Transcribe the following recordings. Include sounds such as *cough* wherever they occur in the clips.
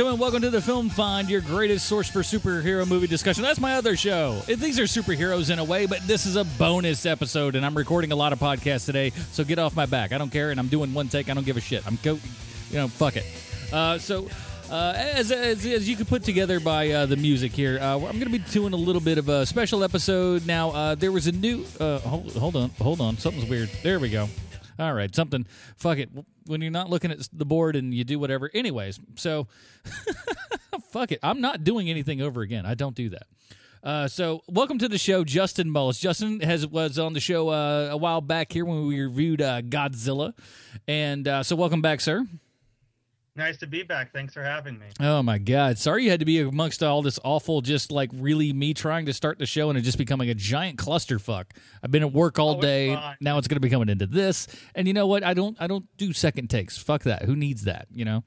gentlemen, welcome to the Film Find, your greatest source for superhero movie discussion. That's my other show. These are superheroes in a way, but this is a bonus episode, and I'm recording a lot of podcasts today, so get off my back. I don't care, and I'm doing one take. I don't give a shit. I'm go, you know, fuck it. Uh, so. Uh, as, as, as you can put together by uh, the music here, uh, I'm going to be doing a little bit of a special episode. Now, uh, there was a new. Uh, hold, hold on, hold on. Something's weird. There we go. All right, something. Fuck it. When you're not looking at the board and you do whatever. Anyways, so *laughs* fuck it. I'm not doing anything over again. I don't do that. Uh, so, welcome to the show, Justin Mullis. Justin has was on the show uh, a while back here when we reviewed uh, Godzilla, and uh, so welcome back, sir. Nice to be back. Thanks for having me. Oh my God! Sorry you had to be amongst all this awful, just like really me trying to start the show and it just becoming a giant clusterfuck. I've been at work all Oh, day. Now it's going to be coming into this, and you know what? I don't. I don't do second takes. Fuck that. Who needs that? You know.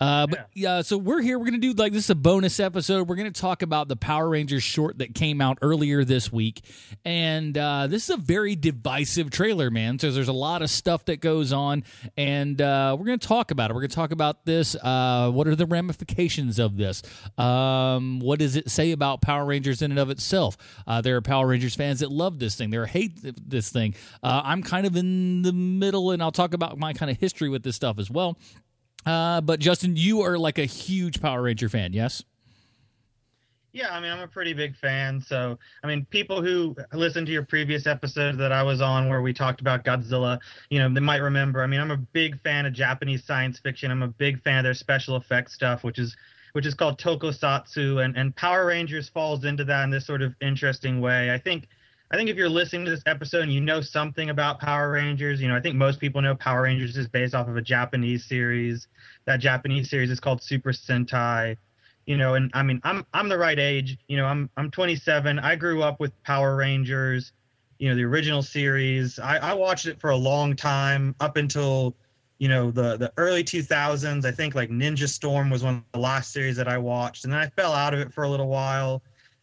Uh, but yeah, so we're here. We're going to do like this is a bonus episode. We're going to talk about the Power Rangers short that came out earlier this week, and uh, this is a very divisive trailer, man. So there's a lot of stuff that goes on, and uh, we're going to talk about it. We're going to talk about this. Uh, what are the ramifications of this? Um, what does it say about Power Rangers in and of itself? Uh, there are Power Rangers fans that love this thing. There are hate this thing. Uh, I'm kind of in the middle, and I'll talk about my kind of history with this stuff as well. Uh, but Justin, you are like a huge Power Ranger fan, yes? Yeah, I mean, I'm a pretty big fan. So, I mean, people who listened to your previous episode that I was on where we talked about Godzilla, you know, they might remember. I mean, I'm a big fan of Japanese science fiction. I'm a big fan of their special effects stuff, which is which is called tokusatsu, and and Power Rangers falls into that in this sort of interesting way. I think. I think if you're listening to this episode and you know something about Power Rangers, you know, I think most people know Power Rangers is based off of a Japanese series. That Japanese series is called Super Sentai you know and i mean i'm i'm the right age you know i'm i'm 27 i grew up with power rangers you know the original series. I i watched it for a long time up until you know the the early 2000s i think like ninja storm was one of the last series that i watched and then i fell out of it for a little while.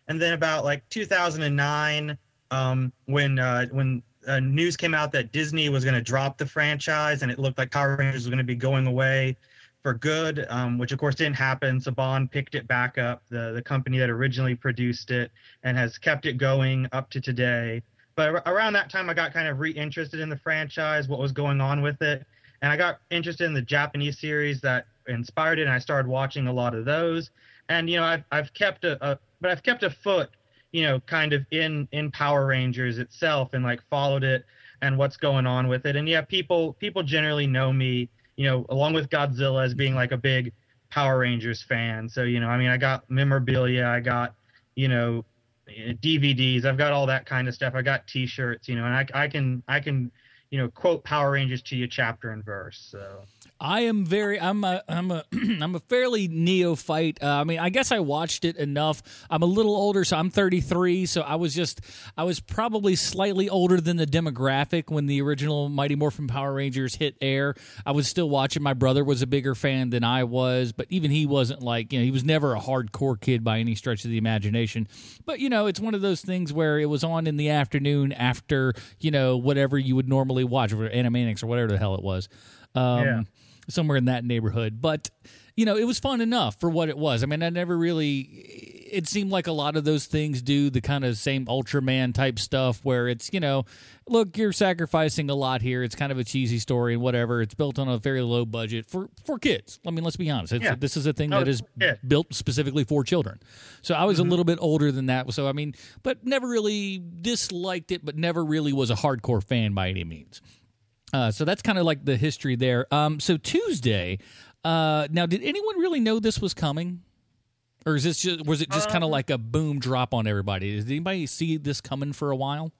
And then about like 2009 um when uh when uh, news came out that disney was going to drop the franchise and it looked like power rangers was going to be going away for good, um, which of course didn't happen. Saban picked it back up, the the company that originally produced it, and has kept it going up to today. But ar- around that time, I got kind of reinterested in the franchise, what was going on with it, and I got interested in the Japanese series that inspired it, and I started watching a lot of those. And you know, I've I've kept a, a but I've kept a foot, you know, kind of in in Power Rangers itself, and like followed it and what's going on with it. And yeah, people people generally know me you know, along with Godzilla as being like a big Power Rangers fan. So, you know, I mean, I got memorabilia, I got, you know, eh, DVDs, I've got all that kind of stuff. I got T-shirts, you know, and I, I can, I can, you know, quote Power Rangers to you chapter and verse. So. I am very. I'm a. I'm a. *clears throat* I'm a fairly neophyte. Uh, I mean, I guess I watched it enough. I'm a little older, so I'm 33. So I was just. I was probably slightly older than the demographic when the original Mighty Morphin Power Rangers hit air. I was still watching. My brother was a bigger fan than I was, but even he wasn't like. You know, he was never a hardcore kid by any stretch of the imagination. But you know, it's one of those things where it was on in the afternoon after you know whatever you would normally watch, or Animaniacs or whatever the hell it was. Um, Yeah. somewhere in that neighborhood. But you know, it was fun enough for what it was. I mean, I never really. It seemed like a lot of those things do the kind of same Ultraman type stuff where it's you know, look, you're sacrificing a lot here. It's kind of a cheesy story and whatever. It's built on a very low budget for for kids. I mean, let's be honest. It's, Yeah. This is a thing No, that is kids. built specifically for children. So I was a little bit older than that. So I mean, but never really disliked it, but never really was a hardcore fan by any means. Uh, so that's kind of like the history there. Um, so Tuesday, uh, now did anyone really know this was coming, or is this just was it just kind of Um, like a boom drop on everybody? Did anybody see this coming for a while?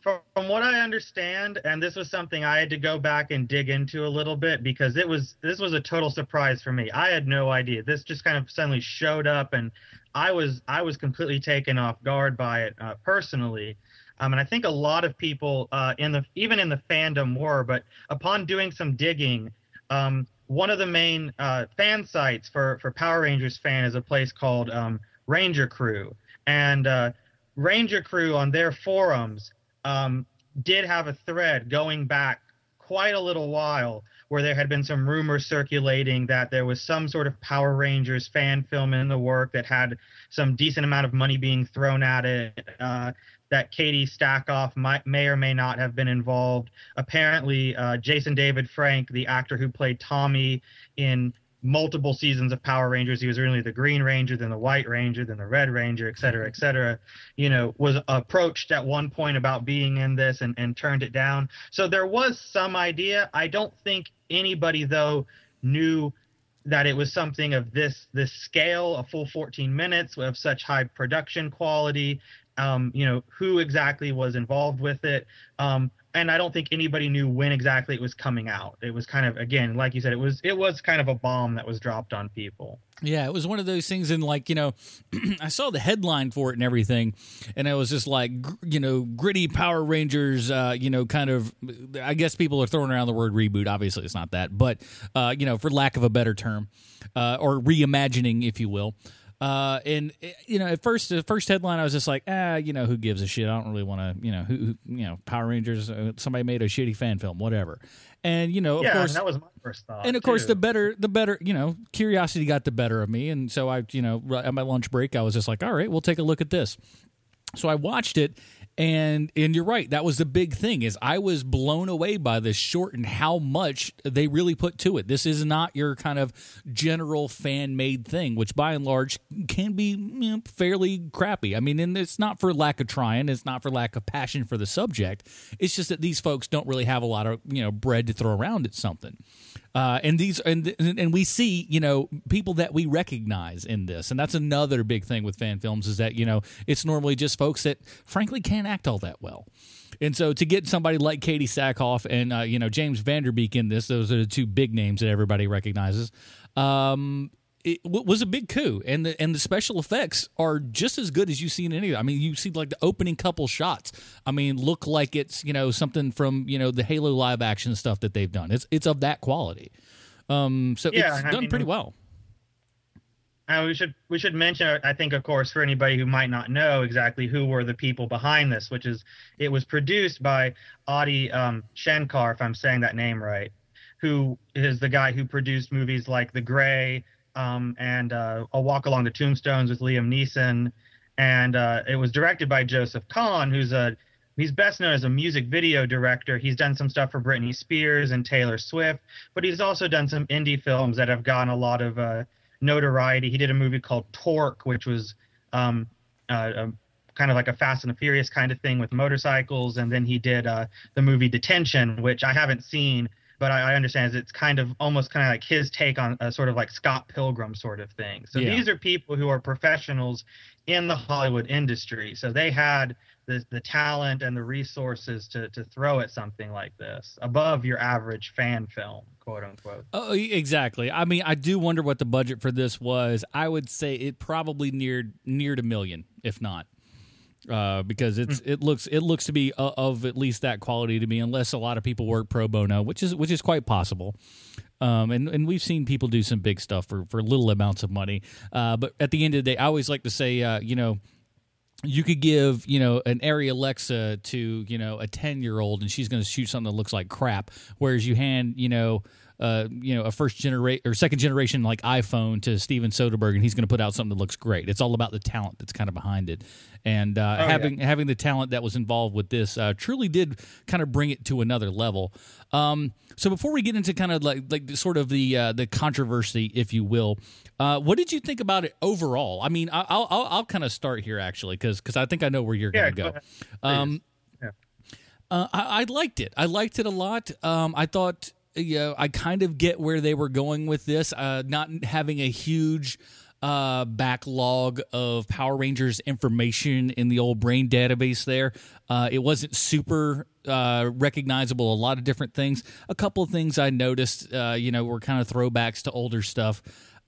From, from what I understand, and this was something I had to go back and dig into a little bit because it was this was a total surprise for me. I had no idea. This just kind of suddenly showed up, and I was I was completely taken off guard by it uh, personally. Um, and I think a lot of people uh, in the even in the fandom were, but upon doing some digging, um, one of the main uh, fan sites for for Power Rangers fan is a place called um, Ranger Crew, and uh, Ranger Crew on their forums um, did have a thread going back quite a little while where there had been some rumors circulating that there was some sort of Power Rangers fan film in the work that had some decent amount of money being thrown at it. Uh, that Katee Sackhoff might, may or may not have been involved. Apparently, uh, Jason David Frank, the actor who played Tommy in multiple seasons of Power Rangers. He was originally the Green Ranger, then the White Ranger, then the Red Ranger, et cetera, et cetera. You know, was approached at one point about being in this and, and turned it down. So there was some idea. I don't think anybody though knew that it was something of this this scale, a full 14 minutes of such high production quality. Um, you know, who exactly was involved with it. Um, and I don't think anybody knew when exactly it was coming out. It was kind of again, like you said, it was it was kind of a bomb that was dropped on people. Yeah, it was one of those things, and like you know, *clears throat* I saw the headline for it and everything, and I was just like you know, gritty Power Rangers. Uh, you know, kind of. I guess people are throwing around the word reboot. Obviously, it's not that, but uh, you know, for lack of a better term, uh, or reimagining, if you will. Uh, and eh, you know, at first, the first headline, I was just like, ah, you know, who gives a shit? I don't really want to, you know, who, who, you know, Power Rangers. Uh, somebody made a shitty fan film, whatever. And you know, of yeah, course, that was my first thought. And of too. course, the better, the better, you know, curiosity got the better of me, and so I, you know, at my lunch break, I was just like, all right, we'll take a look at this. So I watched it, and and you're right. That was the big thing is i was blown away by this short and how much they really put to it. This is not your kind of general fan made thing which by and large can be you know, fairly crappy. I mean and it's not for lack of trying. It's not for lack of passion for the subject. It's just that these folks don't really have a lot of you know bread to throw around at something. Uh, and these and and we see you know people that we recognize in this, and that's another big thing with fan films is that you know it's normally just folks that frankly can't act all that well. And so to get somebody like Katee Sackhoff and uh, you know James Van Der Beek in this, those are the two big names that everybody recognizes. Um, it w- was a big coup, and the and the special effects are just as good as you see in any. I mean, you see like the opening couple shots. I mean, look like it's you know something from you know the Halo live action stuff that they've done. It's it's of that quality. Um, so Yeah, it's I done mean, pretty well. We should we should mention, I think, of course, for anybody who might not know exactly who were the people behind this, which is it was produced by Adi um, Shankar, if I'm saying that name right, who is the guy who produced movies like The Gray um, and uh, A Walk Among the Tombstones with Liam Neeson, and uh, it was directed by Joseph Kahn, who's a he's best known as a music video director. He's done some stuff for Britney Spears and Taylor Swift, but he's also done some indie films that have gotten a lot of uh, notoriety. He did a movie called Torque, which was um, uh, a, kind of like a Fast and the Furious kind of thing with motorcycles, and then he did uh, the movie Detention, which I haven't seen, but I, I understand it's kind of almost kind of like his take on a sort of like Scott Pilgrim sort of thing. So Yeah. these are people who are professionals in the Hollywood industry, so they had the the talent and the resources to to throw at something like this above your average fan film, quote unquote. Oh, exactly. I mean, I do wonder what the budget for this was. I would say it probably neared neared a million, if not, uh, because it's it looks it looks to be o- of at least that quality to me, unless a lot of people work pro bono, which is which is quite possible. Um, and, and we've seen people do some big stuff for, for little amounts of money. Uh, but at the end of the day, I always like to say, uh, you know, you could give you know an Arri Alexa to you know a ten year old and she's going to shoot something that looks like crap, whereas you hand you know. Uh, you know, a first generation or second generation like iPhone to Steven Soderbergh, and he's going to put out something that looks great. It's all about the talent that's kind of behind it, and uh, Oh, yeah. having having the talent that was involved with this uh, truly did kind of bring it to another level. Um, so before we get into kind of like like the, sort of the uh, the controversy, if you will, uh, what did you think about it overall? I mean, I- I'll I'll, I'll kind of start here actually because because I think I know where you're Yeah, going to go go. Um, Yeah. uh, I, I liked it. I liked it a lot. Um, I thought, you know, I kind of get where they were going with this, uh, not having a huge uh, backlog of Power Rangers information in the old brain database there. Uh, it wasn't super uh, recognizable, a lot of different things. A couple of things I noticed, uh, you know, were kind of throwbacks to older stuff.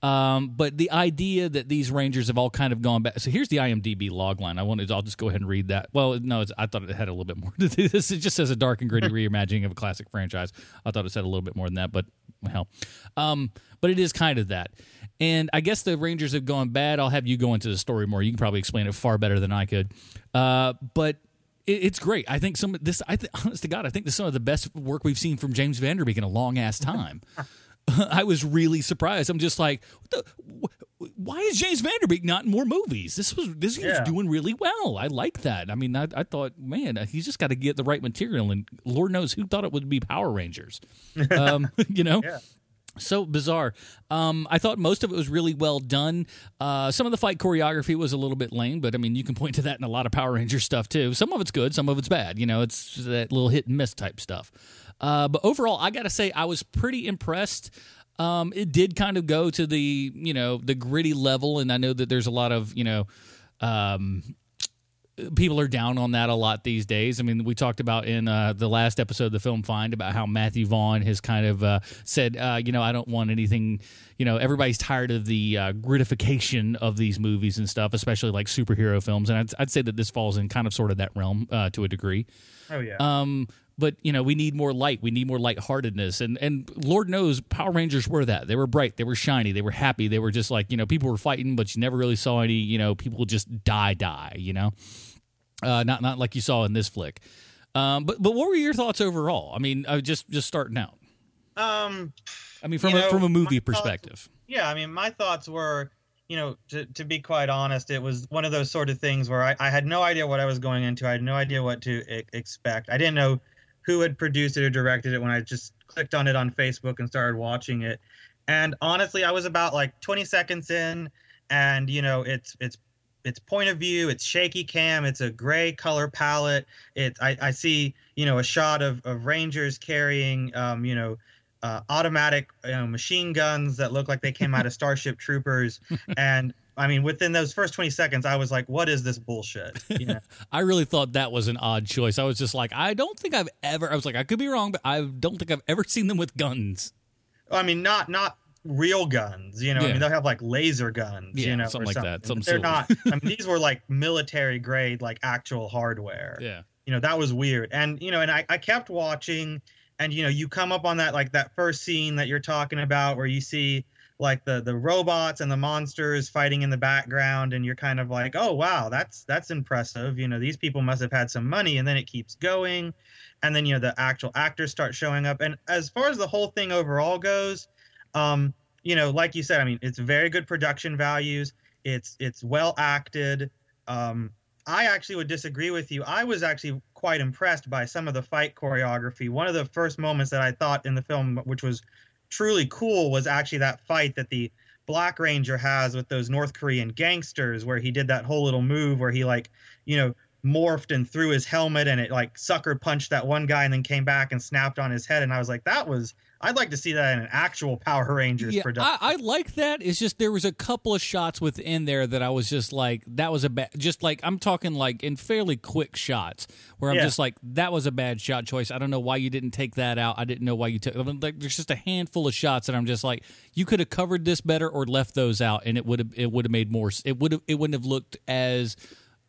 Um, but the idea that these Rangers have all kind of gone back. So here's the IMDb logline. I wanted. I'll just go ahead and read that. Well, no, it's, I thought it had a little bit more *laughs* to do this. It just says a dark and gritty *laughs* reimagining of a classic franchise. I thought it said a little bit more than that, but well, um, but it is kind of that. And I guess the Rangers have gone bad. I'll have you go into the story more. You can probably explain it far better than I could. Uh, but it's great. I think some of this. I th- *laughs* honest to God, I think this is some of the best work we've seen from James Van Der Beek in a long ass time. *laughs* I was really surprised. I'm just like, the, why is James Van Der Beek not in more movies? This was this yeah. was doing really well. I like that. I mean, I, I thought, man, he's just got to get the right material, and Lord knows who thought it would be Power Rangers. *laughs* Um, *laughs* you know. Yeah so bizarre. Um, I thought most of it was really well done. Uh, some of the fight choreography was a little bit lame, but I mean, you can point to that in a lot of Power Ranger stuff too. Some of it's good, some of it's bad. You know, it's that little hit and miss type stuff. Uh, but overall, I got to say, I was pretty impressed. Um, it did kind of go to the you know the gritty level, and I know that there's a lot of you know. Um, people are down on that a lot these days. I mean, we talked about in uh, the last episode of the film Find about how Matthew Vaughn has kind of uh, said, uh, you know, I don't want anything. You know, everybody's tired of the uh, gratification of these movies and stuff, especially like superhero films. And I'd, I'd say that this falls in kind of sort of that realm uh, to a degree. Oh yeah. Um, but you know we need more light. We need more lightheartedness. And and lord knows power rangers were that. They were bright. They were shiny. They were happy. They were just like you know people were fighting but you never really saw any you know people just die die you know? Uh, not not like you saw in this flick. Um, but but what were your thoughts overall? I mean uh, just just starting out. Um i mean from a, know, from a movie perspective. Thoughts, yeah i mean my thoughts were you know, to, to be quite honest, it was one of those sort of things where I, I had no idea what I was going into. I had no idea what to I- expect. I didn't know who had produced it or directed it when I just clicked on it on Facebook and started watching it. And honestly, I was about like 20 seconds in, and you know, it's it's it's point of view, it's shaky cam, it's a gray color palette. It I, I see you know a shot of of Rangers carrying um, you know uh, automatic you know, machine guns that look like they came out of *laughs* Starship Troopers, and I mean, within those first 20 seconds, I was like, what is this bullshit? You know? *laughs* I really thought that was an odd choice. I was just like, I don't think I've ever, I was like, I could be wrong, but I don't think I've ever *laughs* seen them with guns. I mean, not, not real guns, you know, yeah. I mean, they'll have like laser guns, yeah, you know, something like something. that. Something they're not, I mean, *laughs* these were like military grade, like actual hardware. Yeah. You know, that was weird. And, you know, and I, I kept watching and, you know, you come up on that, like that first scene that you're talking about where you see, like the the robots and the monsters fighting in the background and you're kind of like oh wow that's that's impressive. You know these people must have had some money and then it keeps going and then you know the actual actors start showing up. And as far as the whole thing overall goes um you know like you said i mean it's very good production values. It's it's well acted. Um i actually would disagree with you. I was actually quite impressed by some of the fight choreography. One of the first moments that i thought in the film which was truly cool was actually that fight that the Black Ranger has with those North Korean gangsters, where he did that whole little move where he like, you know, morphed and threw his helmet and it like sucker punched that one guy and then came back and snapped on his head. And I was like, that was I'd like to see that in an actual Power Rangers yeah, production. I, I like that. It's just there was a couple of shots within there that I was just like, that was a bad. Just like I'm talking like in fairly quick shots where I'm yeah. just like, that was a bad shot choice. I don't know why you didn't take that out. I didn't know why you took. I mean, like there's just a handful of shots that I'm just like, you could have covered this better or left those out, and it would have it would have made more. It would have it wouldn't have looked as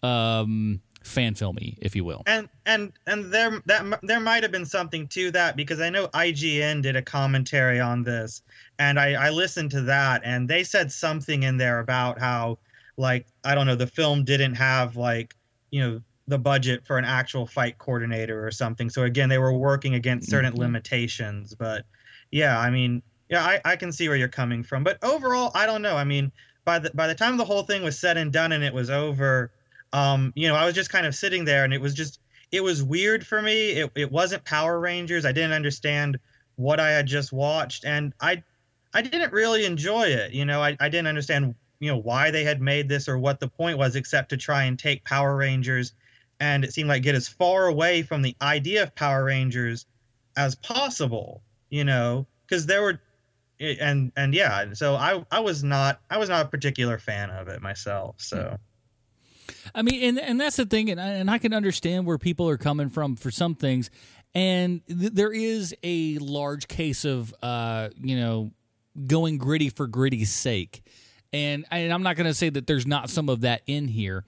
um fan filmy, if you will. And and and there that there might have been something to that because I know IGN did a commentary on this, and I I listened to that, and they said something in there about how like I don't know the film didn't have like you know the budget for an actual fight coordinator or something. So again, they were working against certain mm-hmm. limitations. But yeah, I mean, yeah, I, I can see where you're coming from. But overall, I don't know. I mean, by the by the time the whole thing was said and done and it was over, um, you know, I was just kind of sitting there and it was just it was weird for me. It it wasn't Power Rangers. I didn't understand what I had just watched and I I didn't really enjoy it. You know, I, I didn't understand, you know, why they had made this or what the point was except to try and take Power Rangers and it seemed like get as far away from the idea of Power Rangers as possible, you know, because there were and and yeah, so I I was not I was not a particular fan of it myself. So I mean, and and that's the thing, and I, and I can understand where people are coming from for some things, and th- there is a large case of uh, you know going gritty for gritty's sake, and and I'm not going to say that there's not some of that in here,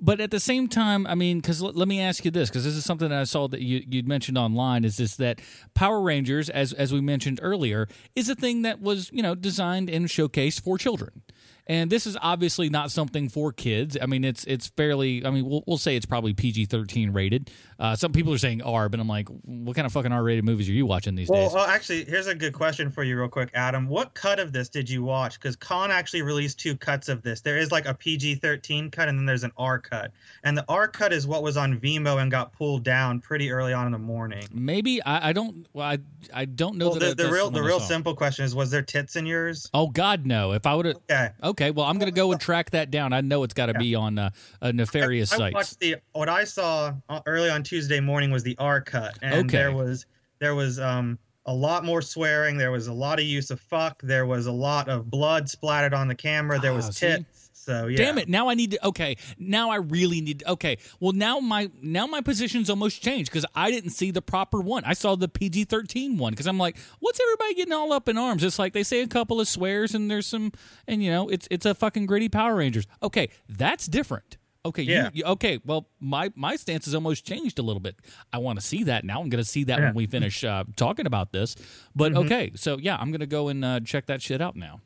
but at the same time, I mean, because l- let me ask you this, because this is something that I saw that you you'd mentioned online, is this that Power Rangers, as as we mentioned earlier, is a thing that was you know designed and showcased for children and this is obviously not something for kids. I mean, it's it's fairly. I mean, we'll we'll say it's probably PG thirteen rated. Uh, some people are saying R, but I'm like, what kind of fucking R rated movies are you watching these well, days? Well, actually, here's a good question for you, real quick, Adam. What cut of this did you watch? Because Kahn actually released two cuts of this. There is like a PG thirteen cut, and then there's an R cut. And the R cut is what was on Vimeo and got pulled down pretty early on in the morning. Maybe I, I don't. Well, I I don't know well, that. The, the real the real simple question is: Was there tits in yours? Oh God, no! If I would have. Okay. Okay. Okay, well, I'm gonna go and track that down. I know it's got to yeah. be on uh, a nefarious I, I site. Watched the what I saw uh, early on Tuesday morning was the R cut, and okay. there was there was um a lot more swearing. There was a lot of use of fuck. There was a lot of blood splattered on the camera. There was tits. See? So yeah. Damn it! Now I need to. Okay, now I really need. Okay, well now my now my position's almost changed because I didn't see the proper one. I saw the PG thirteen one because I'm like, what's everybody getting all up in arms? It's like they say a couple of swears and there's some, and you know, it's it's a fucking gritty Power Rangers. Okay, that's different. Okay, yeah. You, you, okay, well, my my stance has almost changed a little bit. I want to see that now. I'm going to see that yeah. when we finish uh, talking about this. But mm-hmm. okay, so yeah, I'm going to go and uh, check that shit out now.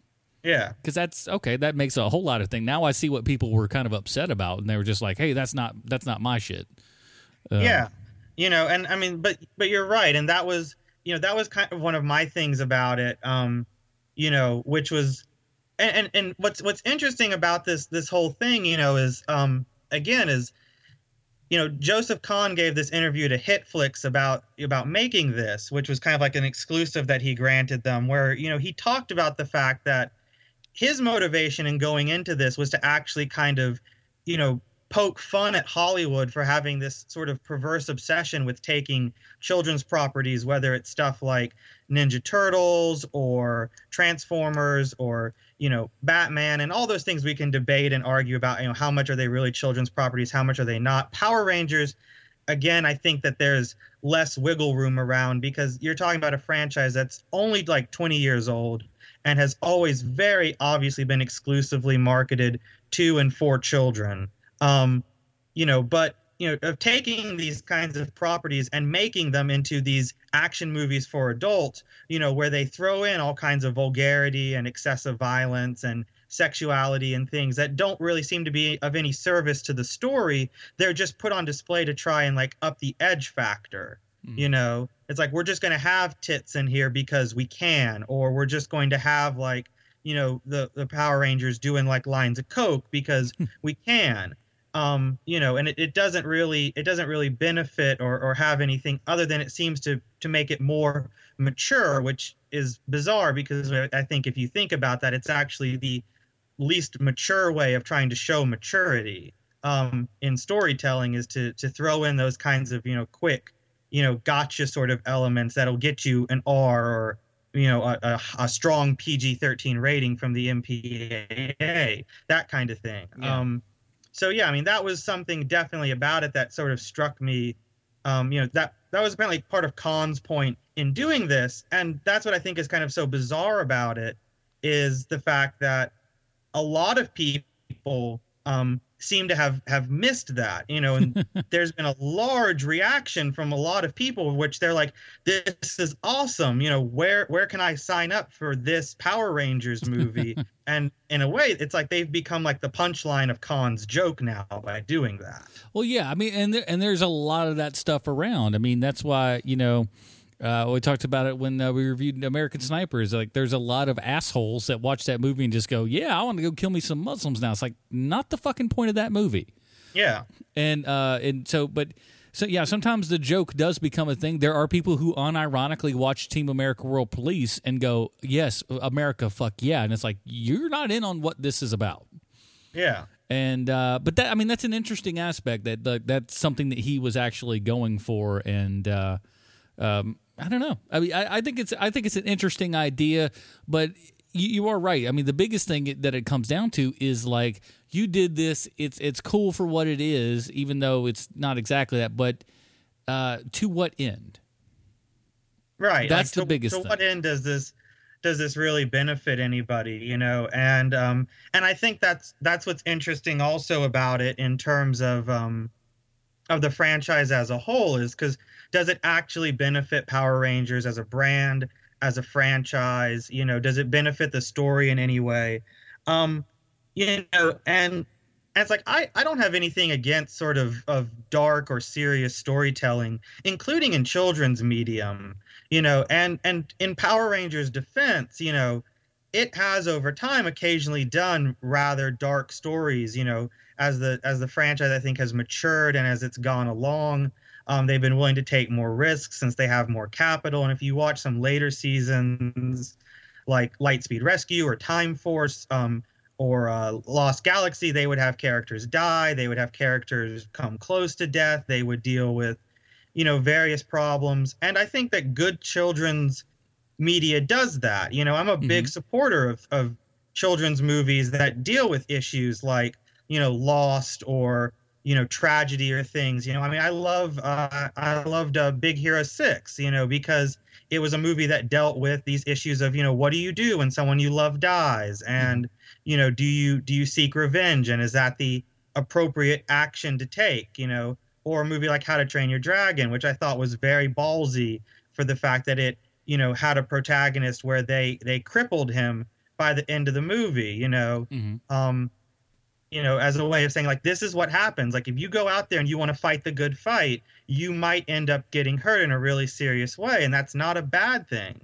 Yeah, because that's okay. That makes a whole lot of thing. Now I see what people were kind of upset about, and they were just like, "Hey, that's not that's not my shit." Uh, yeah, you know, and I mean, but but you're right, and that was you know that was kind of one of my things about it. Um, you know, which was, and and, and what's what's interesting about this this whole thing, you know, is um again is you know joseph kahn gave this interview to hitfix about about making this which was kind of like an exclusive that he granted them where you know he talked about the fact that his motivation in going into this was to actually kind of, you know, poke fun at Hollywood for having this sort of perverse obsession with taking children's properties, whether it's stuff like Ninja Turtles or Transformers or, you know, Batman and all those things we can debate and argue about, you know, how much are they really children's properties, how much are they not. Power Rangers, again, I think that there's less wiggle room around because you're talking about a franchise that's only like 20 years old and has always very obviously been exclusively marketed to and for children. Um, you know, but you know, of taking these kinds of properties and making them into these action movies for adults, you know, where they throw in all kinds of vulgarity and excessive violence and sexuality and things that don't really seem to be of any service to the story. They're just put on display to try and like up the edge factor. Mm. You know, it's like we're just going to have tits in here because we can, or we're just going to have like, you know, the the Power Rangers doing like lines of coke because *laughs* we can. Um, you know, and it, it doesn't really it doesn't really benefit or, or have anything other than it seems to to make it more mature, which is bizarre because I think if you think about that, it's actually the least mature way of trying to show maturity um, in storytelling is to to throw in those kinds of you know quick you know gotcha sort of elements that'll get you an R or you know a, a, a strong PG-13 rating from the MPAA, that kind of thing. Yeah. Um, so yeah, I mean that was something definitely about it that sort of struck me. Um, you know that that was apparently part of Kahn's point in doing this, and that's what I think is kind of so bizarre about it is the fact that a lot of people um, seem to have have missed that you know and *laughs* there's been a large reaction from a lot of people which they're like this is awesome. You know where where can i sign up for this power rangers movie? *laughs* And in a way it's like they've become like the punchline of kahn's joke now by doing that. Well yeah i mean and there, and there's a lot of that stuff around. I mean that's why you know uh, we talked about it when uh, we reviewed American Snipers. Like, there's a lot of assholes that watch that movie and just go, "Yeah, I want to go kill me some Muslims now." It's like not the fucking point of that movie. Yeah, and uh, and so, but so yeah, sometimes the joke does become a thing. There are people who unironically watch Team America World Police and go, "Yes, America, fuck yeah," and it's like you're not in on what this is about. Yeah. And uh, but that I mean that's an interesting aspect that, that that's something that he was actually going for and uh, um, I don't know. I mean, I, I, think it's I think it's an interesting idea, but you, you, are right. I mean, the biggest thing that it comes down to is like you did this. It's it's cool for what it is, even though it's not exactly that. But uh, to what end? Right. That's like, the biggest. To thing. what end does this does this really benefit anybody? You know, and um, and I think that's that's what's interesting also about it in terms of um, of the franchise as a whole is because does it actually benefit Power Rangers as a brand, as a franchise? You know, does it benefit the story in any way? Um, you know, and, and it's like I, I don't have anything against sort of of dark or serious storytelling, including in children's medium, you know, and and in Power Rangers defense, you know, it has over time occasionally done rather dark stories, you know, as the as the franchise I think has matured and as it's gone along. Um, they've been willing to take more risks since they have more capital. And if you watch some later seasons, like Lightspeed Rescue or Time Force um, or uh, Lost Galaxy, they would have characters die. They would have characters come close to death. They would deal with, you know, various problems. And I think that good children's media does that. You know, I'm a big mm-hmm. supporter of, of children's movies that deal with issues like, you know, Lost or you know tragedy or things you know i mean i love uh, i loved uh, big hero 6 you know because it was a movie that dealt with these issues of you know what do you do when someone you love dies? And you know do you do you seek revenge? And is that the appropriate action to take you know? Or a movie like how to train your dragon which i thought was very ballsy for the fact that it you know had a protagonist where they they crippled him by the end of the movie you know? Mm-hmm. um you know, as a way of saying like this is what happens. Like if you go out there and you want to fight the good fight, you might end up getting hurt in a really serious way, and that's not a bad thing.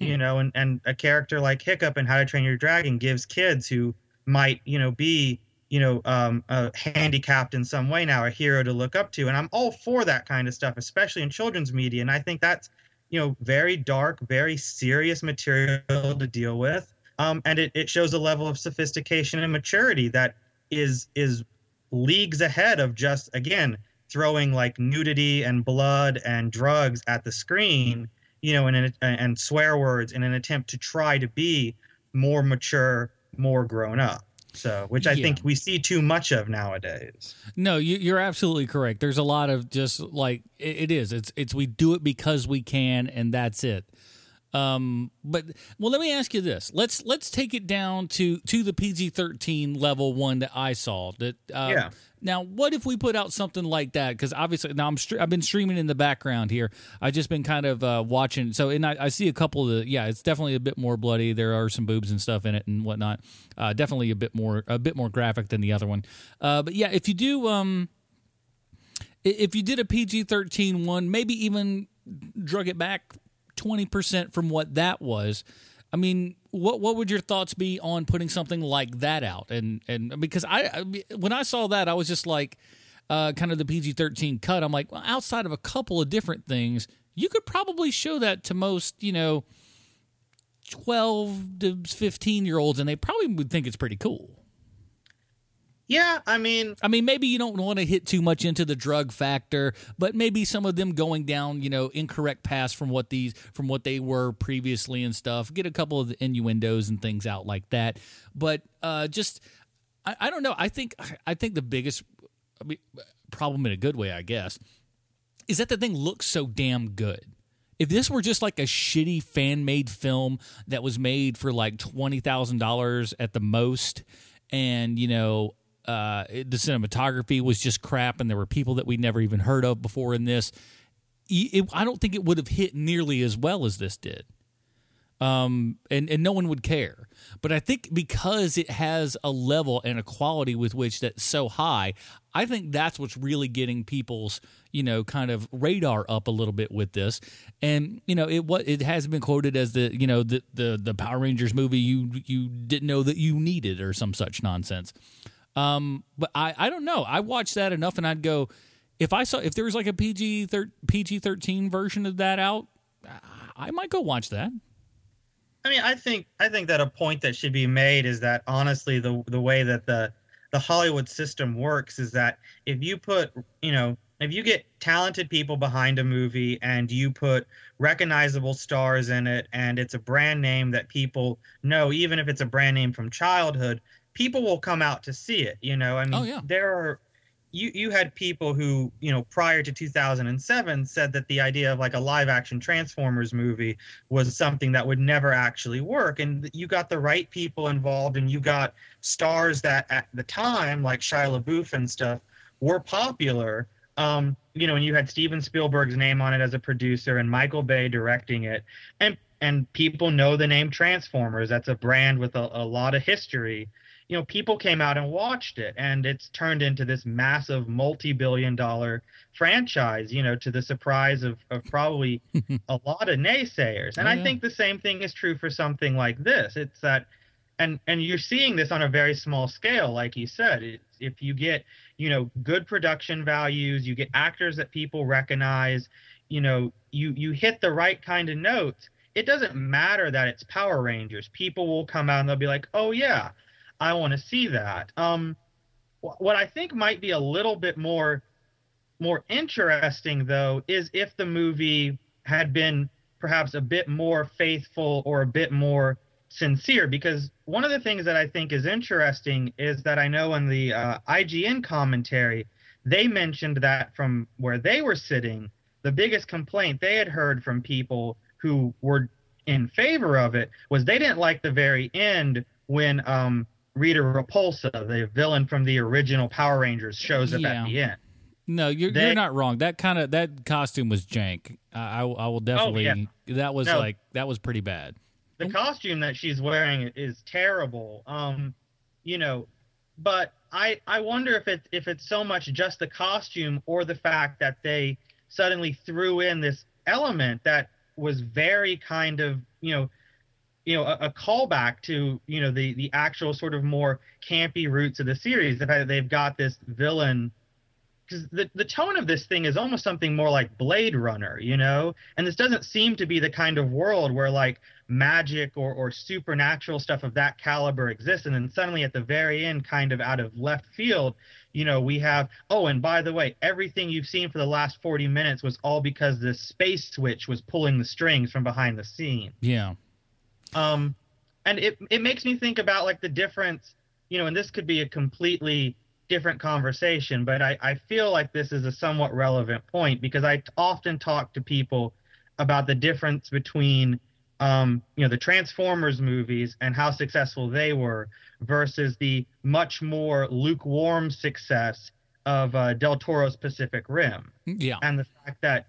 Hmm. You know, and and a character like Hiccup in How to Train Your Dragon gives kids who might, you know, be you know, um, uh, handicapped in some way now, a hero to look up to. And I'm all for that kind of stuff, especially in children's media. And I think that's, you know, very dark, very serious material to deal with. Um, and it, it shows a level of sophistication and maturity that is is leagues ahead of just again throwing like nudity and blood and drugs at the screen, you know, and and, swear words in an attempt to try to be more mature, more grown up. So, which I yeah. think we see too much of nowadays. No, you, are absolutely correct. There's a lot of just like it, it is. It's it's we do it because we can, and that's it. Um, but well, let me ask you this. Let's let's take it down to to the PG thirteen level one that I saw. That uh, yeah. Now, what if we put out something like that? Because obviously, now I'm I've been streaming in the background here. I've just been kind of uh, watching. So, and I, I, see a couple of the yeah, it's definitely a bit more bloody. There are some boobs and stuff in it and whatnot. Uh, definitely a bit more a bit more graphic than the other one. Uh, but yeah, if you do um, if you did a PG 13 one, maybe even drug it back 20% from what that was. I mean, what what would your thoughts be on putting something like that out? And and because I, when I saw that, I was just like, uh, kind of the PG thirteen cut. I'm like, well, outside of a couple of different things, you could probably show that to most, you know, twelve to fifteen year olds, and they probably would think it's pretty cool. Yeah, I mean, I mean, maybe you don't want to hit too much into the drug factor, but maybe some of them going down, you know, incorrect paths from what these from what they were previously and stuff. Get a couple of the innuendos and things out like that, but uh, just I, I don't know. I think I think the biggest problem in a good way, I guess, is that the thing looks so damn good if this were just like a shitty fan made film that was made for like $20,000 at the most and you know uh, the cinematography was just crap, and there were people that we'd never even heard of before in this. It, I don't think it would have hit nearly as well as this did. Um, and, and no one would care. But I think because it has a level and a quality with which that's so high, I think that's what's really getting people's, you know, kind of radar up a little bit with this. And, you know, it what it has been quoted as the, you know, the the the Power Rangers movie you you didn't know that you needed or some such nonsense. Um, but I, I don't know. I watched that enough, and I'd go if I saw if there was like a PG thir- PG thirteen version of that out, I might go watch that. I mean, I think I think that a point that should be made is that honestly, the the way that the the Hollywood system works is that if you put you know if you get talented people behind a movie and you put recognizable stars in it and it's a brand name that people know even if it's a brand name from childhood people will come out to see it. You know, I mean, oh, yeah. there are you you had people who you know prior to 2007 said that the idea of like a live action transformers movie was something that would never actually work and you got the right people involved and you got stars that at the time like Shia LaBeouf and stuff were popular um, you know and you had Steven Spielberg's name on it as a producer and Michael Bay directing it and and people know the name Transformers that's a brand with a, a lot of history you know, people came out and watched it, and it's turned into this massive multi-billion-dollar franchise. You know, to the surprise of of probably *laughs* a lot of naysayers. And Oh, I think the same thing is true for something like this. It's that, and and you're seeing this on a very small scale, like you said. It's, if you get you know good production values, you get actors that people recognize. You know, you you hit the right kind of notes. It doesn't matter that it's Power Rangers. People will come out and they'll be like, "Oh yeah, I want to see that." Um, what I think might be a little bit more more interesting though is if the movie had been perhaps a bit more faithful or a bit more sincere because one of the things that I think is interesting is that I know in the uh, IGN commentary they mentioned that from where they were sitting the biggest complaint they had heard from people who were in favor of it was they didn't like the very end when um, Rita Repulsa, the villain from the original Power Rangers, shows up Yeah. at the end. No, you're They- you're not wrong. That kind of that costume was jank. I I, I will definitely. Oh, yeah. That was No. like that was pretty bad. the costume that she's wearing is terrible um you know but i i wonder if it if it's so much just the costume or the fact that they suddenly threw in this element that was very kind of you know you know a, a callback to you know the the actual sort of more campy roots of the series the fact that they've got this villain because the, the tone of this thing is almost something more like Blade Runner, you know? And this doesn't seem to be the kind of world where like magic or, or supernatural stuff of that caliber exists. And then suddenly at the very end, kind of out of left field, you know, we have, oh, and by the way, everything you've seen for the last 40 minutes was all because this space switch was pulling the strings from behind the scene Yeah. Um and it it makes me think about like the difference you know and this could be a completely different conversation but i i feel like this is a somewhat relevant point because i often talk to people about the difference between um you know the transformers movies and how successful they were versus the much more lukewarm success of uh, del toro's pacific rim Yeah. and the fact that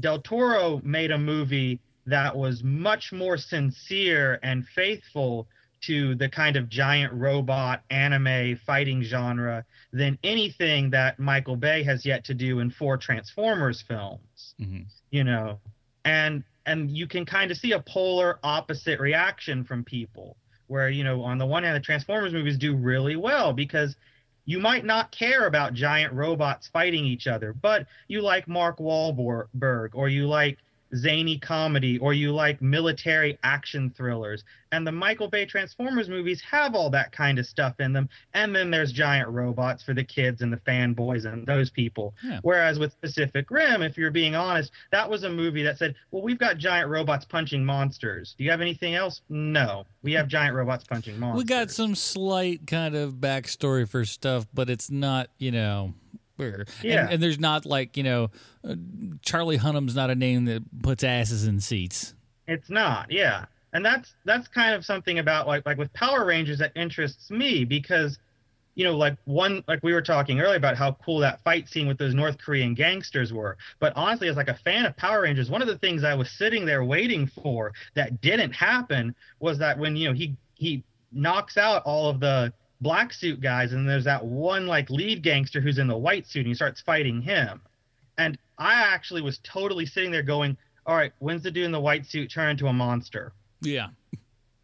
Del Toro made a movie that was much more sincere and faithful to the kind of giant robot anime fighting genre than anything that Michael Bay has yet to do in four Transformers films Mhm. you know and and you can kind of see a polar opposite reaction from people where you know on the one hand the transformers movies do really well because you might not care about giant robots fighting each other but you like mark Wahlberg or you like zany comedy or you like military action thrillers. And the michael bay transformers movies have all that kind of stuff in them. And then there's giant robots for the kids and the fanboys and those people. Yeah. whereas with pacific rim if you're being honest that was a movie that said well we've got giant robots punching monsters. Do you have anything else? No. We have giant robots punching monsters We got some slight kind of backstory for stuff, but it's not, you know, Yeah. and, and there's not like, you know, uh, Charlie Hunnam's not a name that puts asses in seats. It's not, yeah. And that's that's kind of something about like like with Power Rangers that interests me because you know like one like we were talking earlier about how cool that fight scene with those North Korean gangsters were. But honestly as like a fan of Power Rangers, one of the things I was sitting there waiting for that didn't happen was that when you know he he knocks out all of the black suit guys and there's that one like lead gangster who's in the white suit and he starts fighting him. And I actually was totally sitting there going, all right, when's the dude in the white suit turn into a monster? Yeah.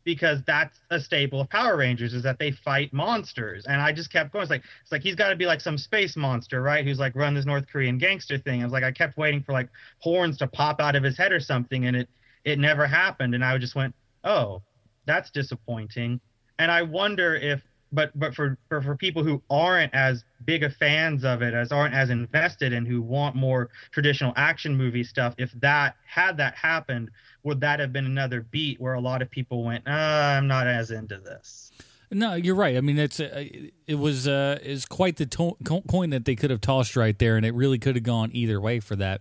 Because that's a staple of Power Rangers is that they fight monsters. And I just kept going. It's like it's like he's got to be like some space monster, right? Who's like run this North Korean gangster thing. I was like, I kept waiting for like horns to pop out of his head or something, and it it never happened. And I just went, oh, that's disappointing. And I wonder if, but but for for, for people who aren't as big of fans of it, as aren't as invested, and who want more traditional action movie stuff, if that had that happened, would that have been another beat where a lot of people went, uh, I'm not as into this? No, you're right. I mean, it's uh, it was uh, is quite the to- coin that they could have tossed right there, and it really could have gone either way for that.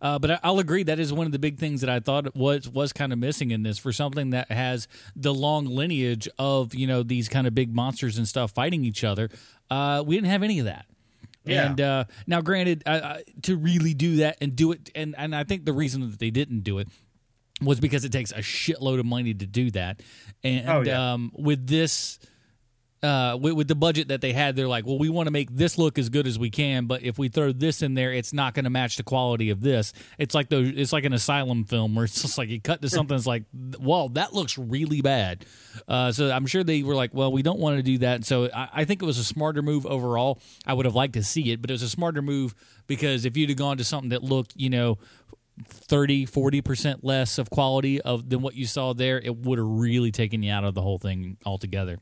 Uh, but I'll agree that is one of the big things that I thought was was kind of missing in this for something that has the long lineage of you know these kind of big monsters and stuff fighting each other. Uh, we didn't have any of that. Yeah. And uh, now, granted, uh, to really do that and do it, and, and I think the reason that they didn't do it was because it takes a shitload of money to do that. And Oh, yeah. um, with this, uh, with, with, the budget that they had, they're like, well, we want to make this look as good as we can, but if we throw this in there, it's not going to match the quality of this. It's like the it's like an asylum film where *laughs* it's just like you cut to something that's like, well, that looks really bad. Uh, so I'm sure they were like, well, we don't want to do that. So I, I, think it was a smarter move overall. I would have liked to see it, but it was a smarter move because if you'd have gone to something that looked, you know, 30 40% less of quality of than what you saw there it would have really taken you out of the whole thing altogether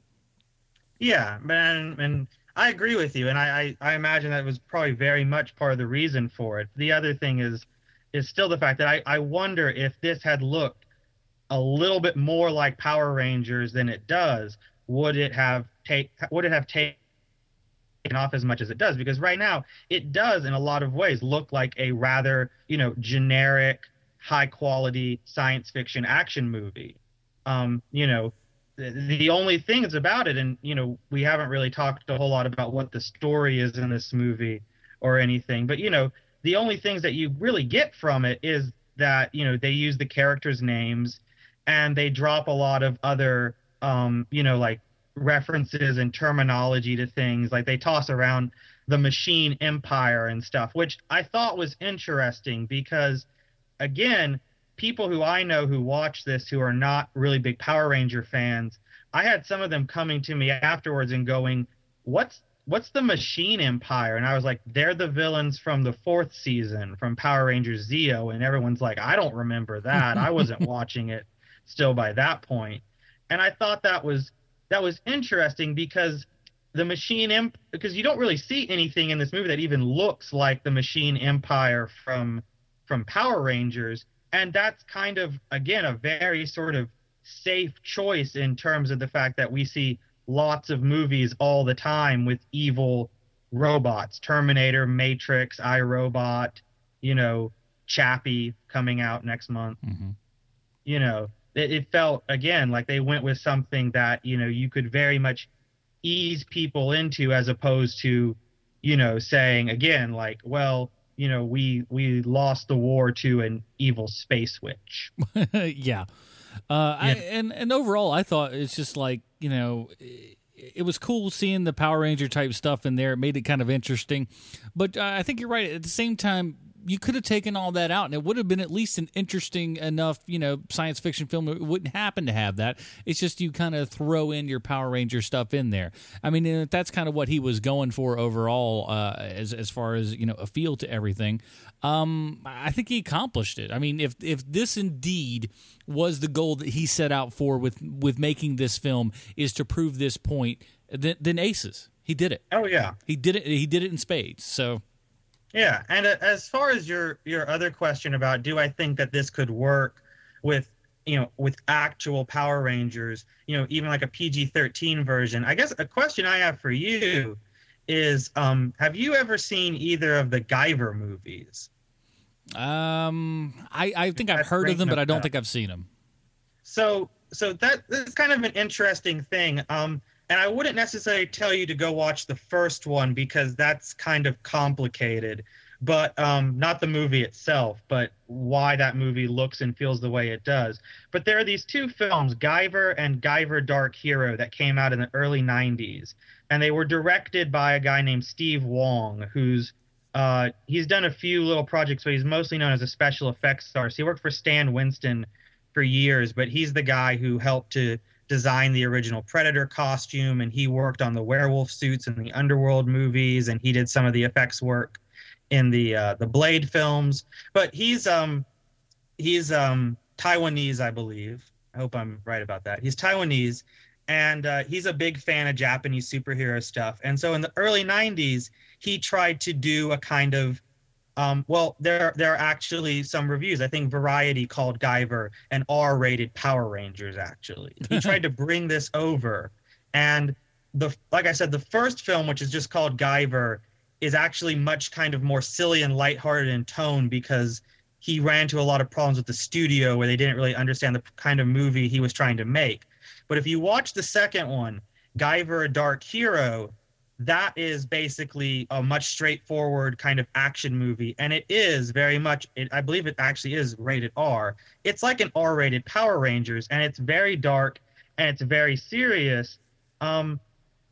yeah, man, and I agree with you, and I, I, I imagine that was probably very much part of the reason for it. The other thing is is still the fact that I, I wonder if this had looked a little bit more like Power Rangers than it does, would it have take would it have taken off as much as it does? Because right now it does in a lot of ways look like a rather, you know, generic, high quality science fiction action movie. Um, you know, the only thing things about it, and you know, we haven't really talked a whole lot about what the story is in this movie or anything, but you know, the only things that you really get from it is that you know they use the characters' names and they drop a lot of other, um, you know, like references and terminology to things. Like they toss around the machine empire and stuff, which I thought was interesting because, again, people who I know who watch this who are not really big Power Ranger fans, I had some of them coming to me afterwards and going, "What's what's the Machine Empire?" And I was like, "They're the villains from the fourth season from Power Rangers Zeo." And everyone's like, "I don't remember that. I wasn't *laughs* watching it still by that point." And I thought that was that was interesting because the Machine Imp because you don't really see anything in this movie that even looks like the Machine Empire from from Power Rangers. And that's kind of again a very sort of safe choice in terms of the fact that we see lots of movies all the time with evil robots. Terminator matrix irobot you know chappie coming out next month. Mm-hmm. you know it, it felt again like they went with something that you know you could very much ease people into as opposed to you know saying again like well you know we we lost the war to an evil space witch. *laughs* yeah. Uh, yeah. I, and and overall, I thought it's just like you know, it, it, was cool seeing the Power Ranger type stuff in there. It made it kind of interesting, but uh, I think you're right. At the same time, you could have taken all that out and it would have been at least an interesting enough, you know, science fiction film. It wouldn't happen to have that. It's just you kind of throw in your Power Ranger stuff in there. I mean, that's kind of what he was going for overall, uh, as as far as you know, a feel to everything. Um, I think he accomplished it. I mean, if if this indeed was the goal that he set out for with with making this film is to prove this point, then, then aces. He did it. Oh yeah, he did it. He did it in spades. So yeah, and uh, as far as your your other question about do I think that this could work with you know with actual Power Rangers, you know, even like a PG-13 version. I guess a question I have for you is um have you ever seen either of the Guyver movies? Um I I think I've heard of them but I don't think I've seen them. So so that that's kind of an interesting thing. Um and I wouldn't necessarily tell you to go watch the first one because that's kind of complicated, but um, not the movie itself, but why that movie looks and feels the way it does. But there are these two films, Guyver and Guyver Dark Hero, that came out in the early 90s. And they were directed by a guy named Steve Wang, who's uh, he's done a few little projects, but he's mostly known as a special effects star. He worked for Stan Winston for years, but he's the guy who helped to designed the original Predator costume, and he worked on the werewolf suits in the Underworld movies, and he did some of the effects work in the uh, the Blade films. But he's um he's um Taiwanese, I believe. I hope I'm right about that. He's Taiwanese, and uh, he's a big fan of Japanese superhero stuff. And so in the early '90s, he tried to do a kind of um, well, there there are actually some reviews. I think Variety called Guyver an R-rated Power Rangers. Actually, he *laughs* tried to bring this over, and the like I said, the first film, which is just called Guyver, is actually much kind of more silly and lighthearted in tone because he ran into a lot of problems with the studio where they didn't really understand the kind of movie he was trying to make. But if you watch the second one, Guyver: A Dark Hero, that is basically a much straightforward kind of action movie and it is very much it, i believe it actually is rated r it's like an r-rated power rangers and it's very dark and it's very serious um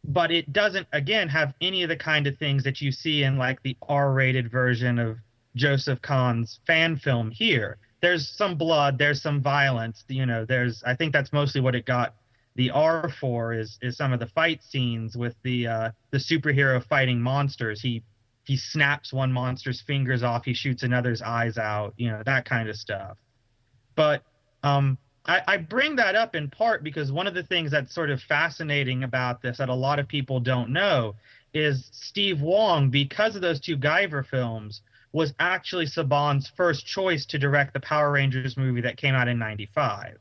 but it doesn't again have any of the kind of things that you see in like the R-rated version of Joseph Kahn's fan film here. There's some blood, there's some violence, you know, there's I think that's mostly what it got the R for is is some of the fight scenes with the uh the superhero fighting monsters. He he snaps one monster's fingers off, he shoots another's eyes out, you know, that kind of stuff. But um I, I bring that up in part because one of the things that's sort of fascinating about this that a lot of people don't know is Steve Wang, because of those two Guyver films, was actually Saban's first choice to direct the Power Rangers movie that came out in 95.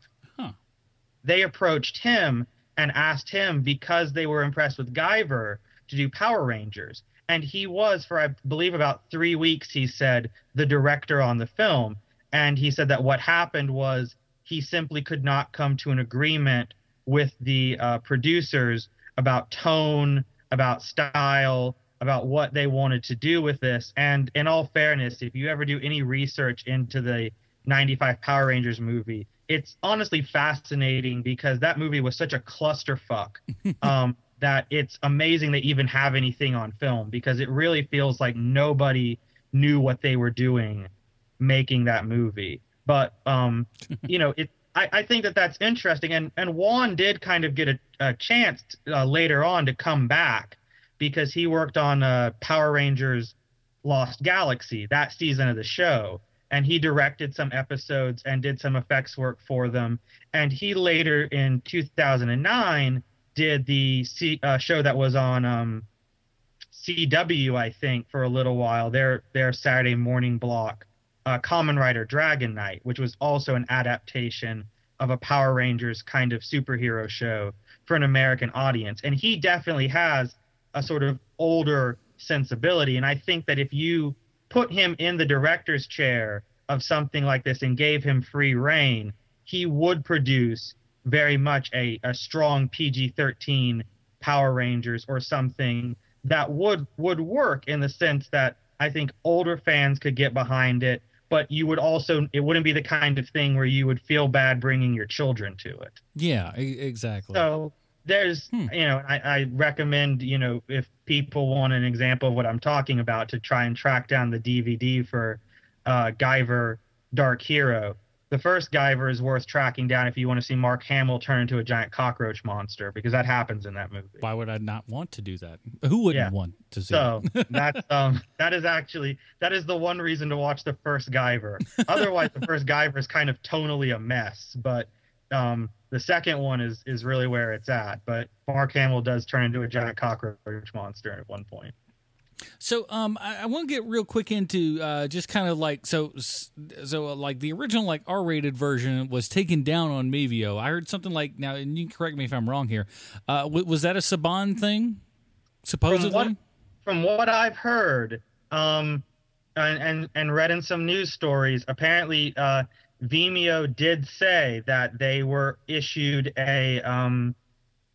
They approached him and asked him because they were impressed with Guyver to do Power Rangers. And he was, for I believe about three weeks, he said, the director on the film. And he said that what happened was he simply could not come to an agreement with the uh, producers about tone, about style, about what they wanted to do with this. And in all fairness, if you ever do any research into the 95 Power Rangers movie, it's honestly fascinating because that movie was such a clusterfuck *laughs* um, that it's amazing they even have anything on film because it really feels like nobody knew what they were doing making that movie. But um, *laughs* you know, it. I, I, think that that's interesting, and and Wang did kind of get a, a chance uh, later on to come back because he worked on uh, Power Rangers Lost Galaxy that season of the show, and he directed some episodes and did some effects work for them. And he later in 2009 did the C, uh, show that was on um, CW, I think, for a little while. Their their Saturday morning block uh, Kamen Rider Dragon Knight, which was also an adaptation of a Power Rangers kind of superhero show for an American audience. And he definitely has a sort of older sensibility. And I think that if you put him in the director's chair of something like this and gave him free reign, he would produce very much a, a strong PG 13 Power Rangers or something that would would work in the sense that I think older fans could get behind it but you would also it wouldn't be the kind of thing where you would feel bad bringing your children to it. Yeah exactly. So there's hmm. you know I, I, recommend you know if people want an example of what i'm talking about to try and track down the dvd for uh, guyver dark hero the first Guyver is worth tracking down if you want to see Mark Hamill turn into a giant cockroach monster because that happens in that movie. Why would I not want to do that? Who wouldn't yeah. want to see? So *laughs* that's um that is actually that is the one reason to watch the first Guyver. *laughs* Otherwise, the first Guyver is kind of tonally a mess, but um the second one is is really where it's at. But Mark Hamill does turn into a giant cockroach monster at one point. So, um, I, I want to get real quick into uh, just kind of like so, so uh, like the original like R-rated version was taken down on Vimeo. I heard something like now, and you can correct me if I'm wrong here. Uh, w- was that a Saban thing? Supposedly, from what, from what I've heard, um, and, and and read in some news stories, apparently, uh, Vimeo did say that they were issued a um,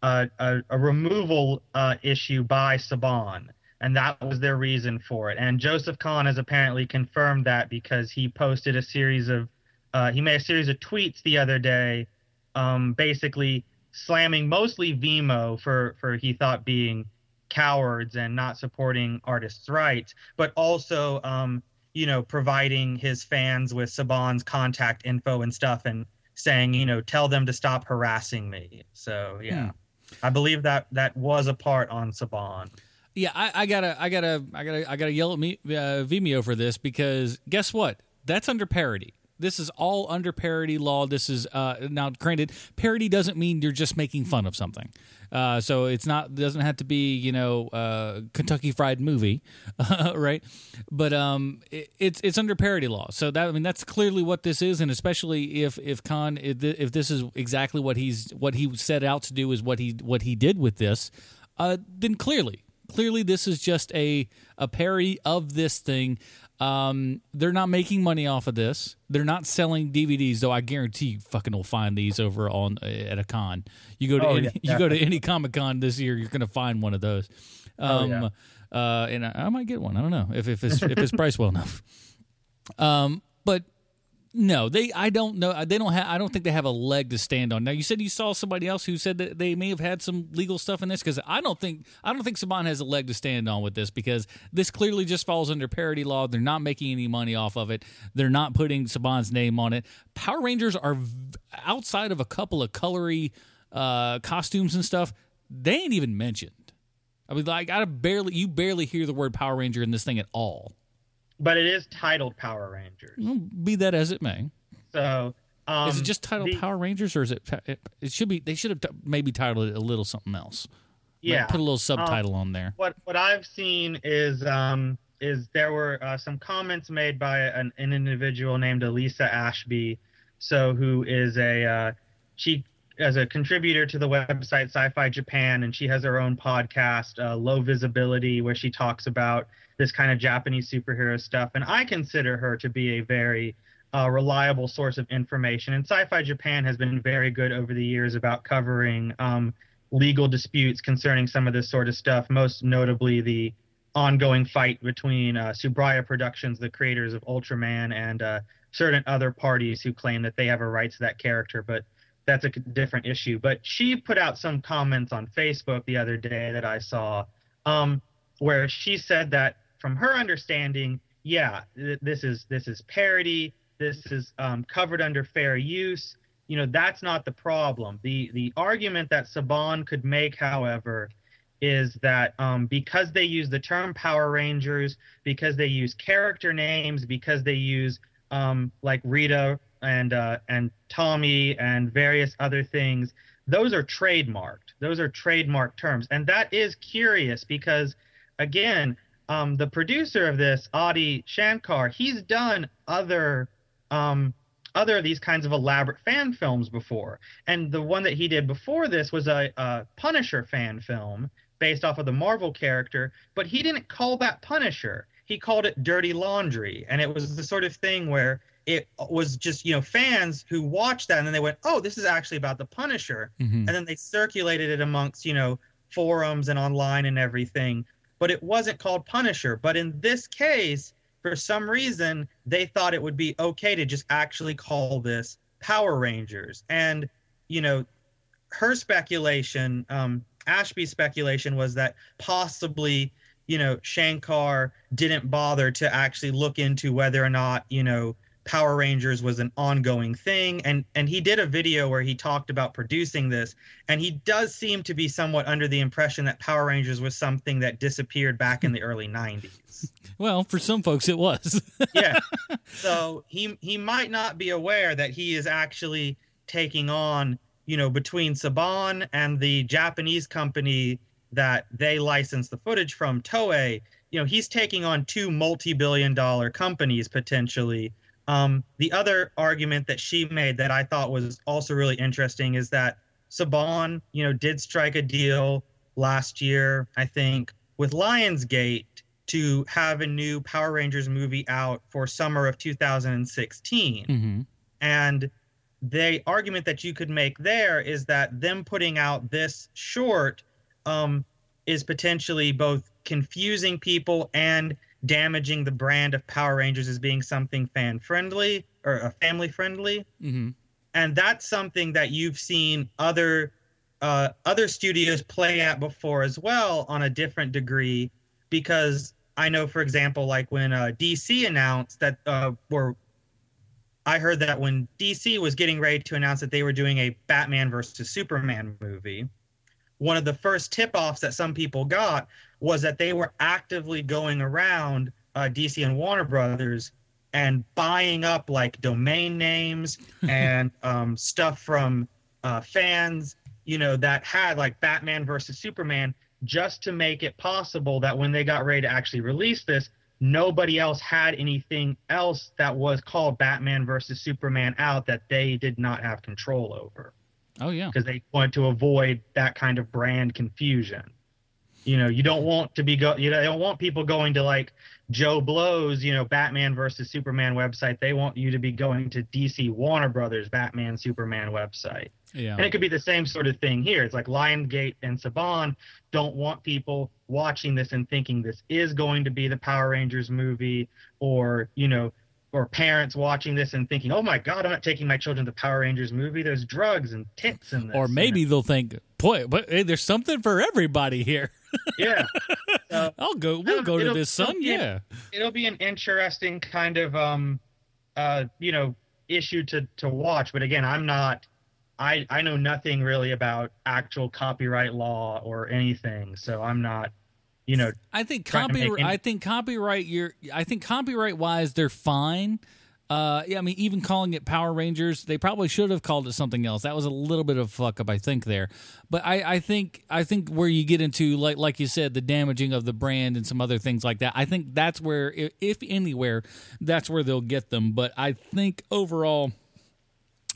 a, a, a removal uh, issue by Saban and that was their reason for it. And Joseph Kahn has apparently confirmed that because he posted a series of uh, he made a series of tweets the other day, um, basically slamming mostly Vimeo for for he thought being cowards and not supporting artists' rights, but also um, you know providing his fans with Saban's contact info and stuff and saying you know tell them to stop harassing me. So yeah, hmm. I believe that that was a part on Saban. Yeah, I, I, gotta, I gotta, I gotta, I gotta yell at me, uh, Vimeo for this because guess what? That's under parody. This is all under parody law. This is uh, now granted, parody doesn't mean you're just making fun of something. Uh, so it's not doesn't have to be you know uh, Kentucky Fried Movie, *laughs* right? But um, it, it's it's under parody law. So that I mean that's clearly what this is, and especially if if if, if this is exactly what he's what he set out to do is what he what he did with this, uh, then clearly clearly this is just a a parody of this thing. Um, they're not making money off of this. They're not selling DVDs, though. I guarantee you, fucking will find these over on uh, at a con. You go to oh, any, yeah, you go to any Comic Con this year, you're going to find one of those. Um, oh, yeah. uh, and I, I, might get one. I don't know if if it's if it's priced well enough. *laughs* Um, but No, they. I don't know. They don't have. I don't think they have a leg to stand on. Now, you said you saw somebody else who said that they may have had some legal stuff in this because I don't think. I don't think Saban has a leg to stand on with this because this clearly just falls under parody law. They're not making any money off of it. They're not putting Saban's name on it. Power Rangers are v- outside of a couple of colory uh, costumes and stuff. They ain't even mentioned. I mean, like I barely. You barely hear the word Power Ranger in this thing at all. But it is titled Power Rangers. Well, be that as it may. So um, is it just titled the- Power Rangers, or is it? It, it should be. They should have t- maybe titled it a little something else. Like, Yeah. put a little subtitle on there. what what I've seen is um is there were uh, some comments made by an, an individual named Elisa Ashby, so who is a uh, she as a contributor to the website Sci-Fi Japan, and she has her own podcast, uh, Low Visibility, where she talks about this kind of Japanese superhero stuff. And I consider her to be a very uh, reliable source of information. And Sci-Fi Japan has been very good over the years about covering um, legal disputes concerning some of this sort of stuff. Most notably, the ongoing fight between uh, Tsuburaya Productions, the creators of Ultraman, and uh, certain other parties who claim that they have a right to that character, but that's a different issue. But she put out some comments on Facebook the other day that I saw, um, where she said that from her understanding, yeah, th- this is this is parody. This is um, covered under fair use. You know, that's not the problem. The the argument that Saban could make, however, is that um, because they use the term Power Rangers, because they use character names, because they use um, like Rita and uh, and Tommy and various other things, those are trademarked. Those are trademark terms, and that is curious because, again, um, the producer of this, Adi Shankar, he's done other um, other of these kinds of elaborate fan films before, and the one that he did before this was a, a Punisher fan film based off of the Marvel character, but he didn't call that Punisher. He called it Dirty Laundry, and it was the sort of thing where it was just you know fans who watched that and then they went, oh, this is actually about the Punisher, Mhm. and then they circulated it amongst you know forums and online and everything but it wasn't called punisher. But in this case for some reason they thought it would be okay to just actually call this power rangers. And you know her speculation um ashby's speculation was that possibly you know shankar didn't bother to actually look into whether or not you know Power Rangers was an ongoing thing and and he did a video where he talked about producing this and he does seem to be somewhat under the impression that Power Rangers was something that disappeared back in the early 90s. *laughs* Well, for some folks, it was. *laughs* Yeah. so he he might not be aware that he is actually taking on, you know, between Saban and the Japanese company that they license the footage from, Toei, you know, he's taking on two multi-billion dollar companies potentially. Um, the other argument that she made that I thought was also really interesting is that Saban, you know, did strike a deal last year, I think, with Lionsgate to have a new Power Rangers movie out for summer of 2016. hmm And the argument that you could make there is that them putting out this short um, is potentially both confusing people and damaging the brand of Power Rangers as being something fan friendly or uh, family friendly hmm and that's something that you've seen other uh, other studios play at before as well on a different degree because I know for example like when uh, DC announced that uh, or I heard that when DC was getting ready to announce that they were doing a Batman versus Superman movie one of the first tip-offs that some people got was that they were actively going around uh, DC and Warner Brothers and buying up like domain names *laughs* and um, stuff from uh, fans, you know, that had like Batman versus Superman, just to make it possible that when they got ready to actually release this, nobody else had anything else that was called Batman versus Superman out that they did not have control over Oh yeah. because they wanted to avoid that kind of brand confusion. You know, you don't want to be go. You know, don't want people going to like Joe Blow's, you know, Batman versus Superman website. They want you to be going to DC Warner Brothers Batman Superman website. Yeah. And it could be the same sort of thing here. It's like Lionsgate and Saban don't want people watching this and thinking this is going to be the Power Rangers movie, or you know, or parents watching this and thinking, "Oh my God, I'm not taking my children to the Power Rangers movie. There's drugs and tits in this." Or maybe you know? they'll think, "Boy, but hey, there's something for everybody here." *laughs* yeah, so, I'll go. We'll go to this, son. It'll be, Yeah, it'll be an interesting kind of um, uh, you know, issue to to watch. But again, I'm not. I I know nothing really about actual copyright law or anything, so I'm not. You know, I think any- I think copyright. You're. I think copyright wise, they're fine. Uh, yeah, I mean, even calling it Power Rangers, they probably should have called it something else. That was a little bit of fuck up, I think, there. But I, I think, I think where you get into like, like you said, the damaging of the brand and some other things like that. I think that's where, if anywhere, that's where they'll get them. But I think overall,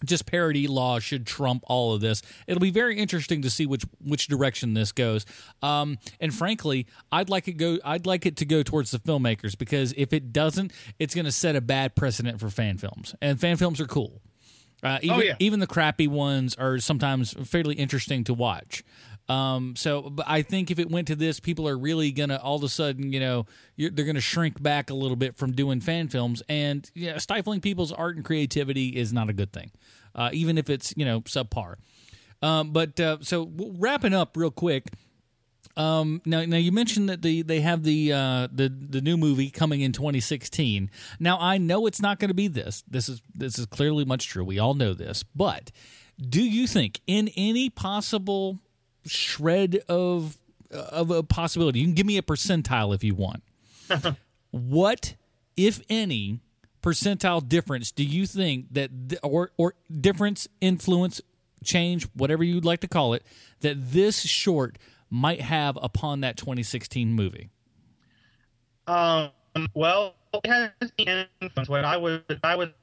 just parody law should trump all of this. It'll be very interesting to see which which direction this goes. Um, and frankly, I'd like it go. I'd like it to go towards the filmmakers because if it doesn't, it's going to set a bad precedent for fan films. And fan films are cool. Uh, even yeah. even the crappy ones are sometimes fairly interesting to watch. Um, so, I think if it went to this, people are really gonna all of a sudden, you know, they're gonna shrink back a little bit from doing fan films, and yeah, stifling people's art and creativity is not a good thing, uh, even if it's you know subpar. Um, but uh, so wrapping up real quick. Um, now, now you mentioned that the they have the uh, the the new movie coming in 2016. Now I know it's not going to be this. This is this is clearly much true. We all know this. But do you think in any possible shred of of a possibility, you can give me a percentile if you want. *laughs* what, if any, percentile difference do you think that or or difference influence change whatever you'd like to call it that this short might have upon that 2016 movie Um, well, it has influence. What I would, I would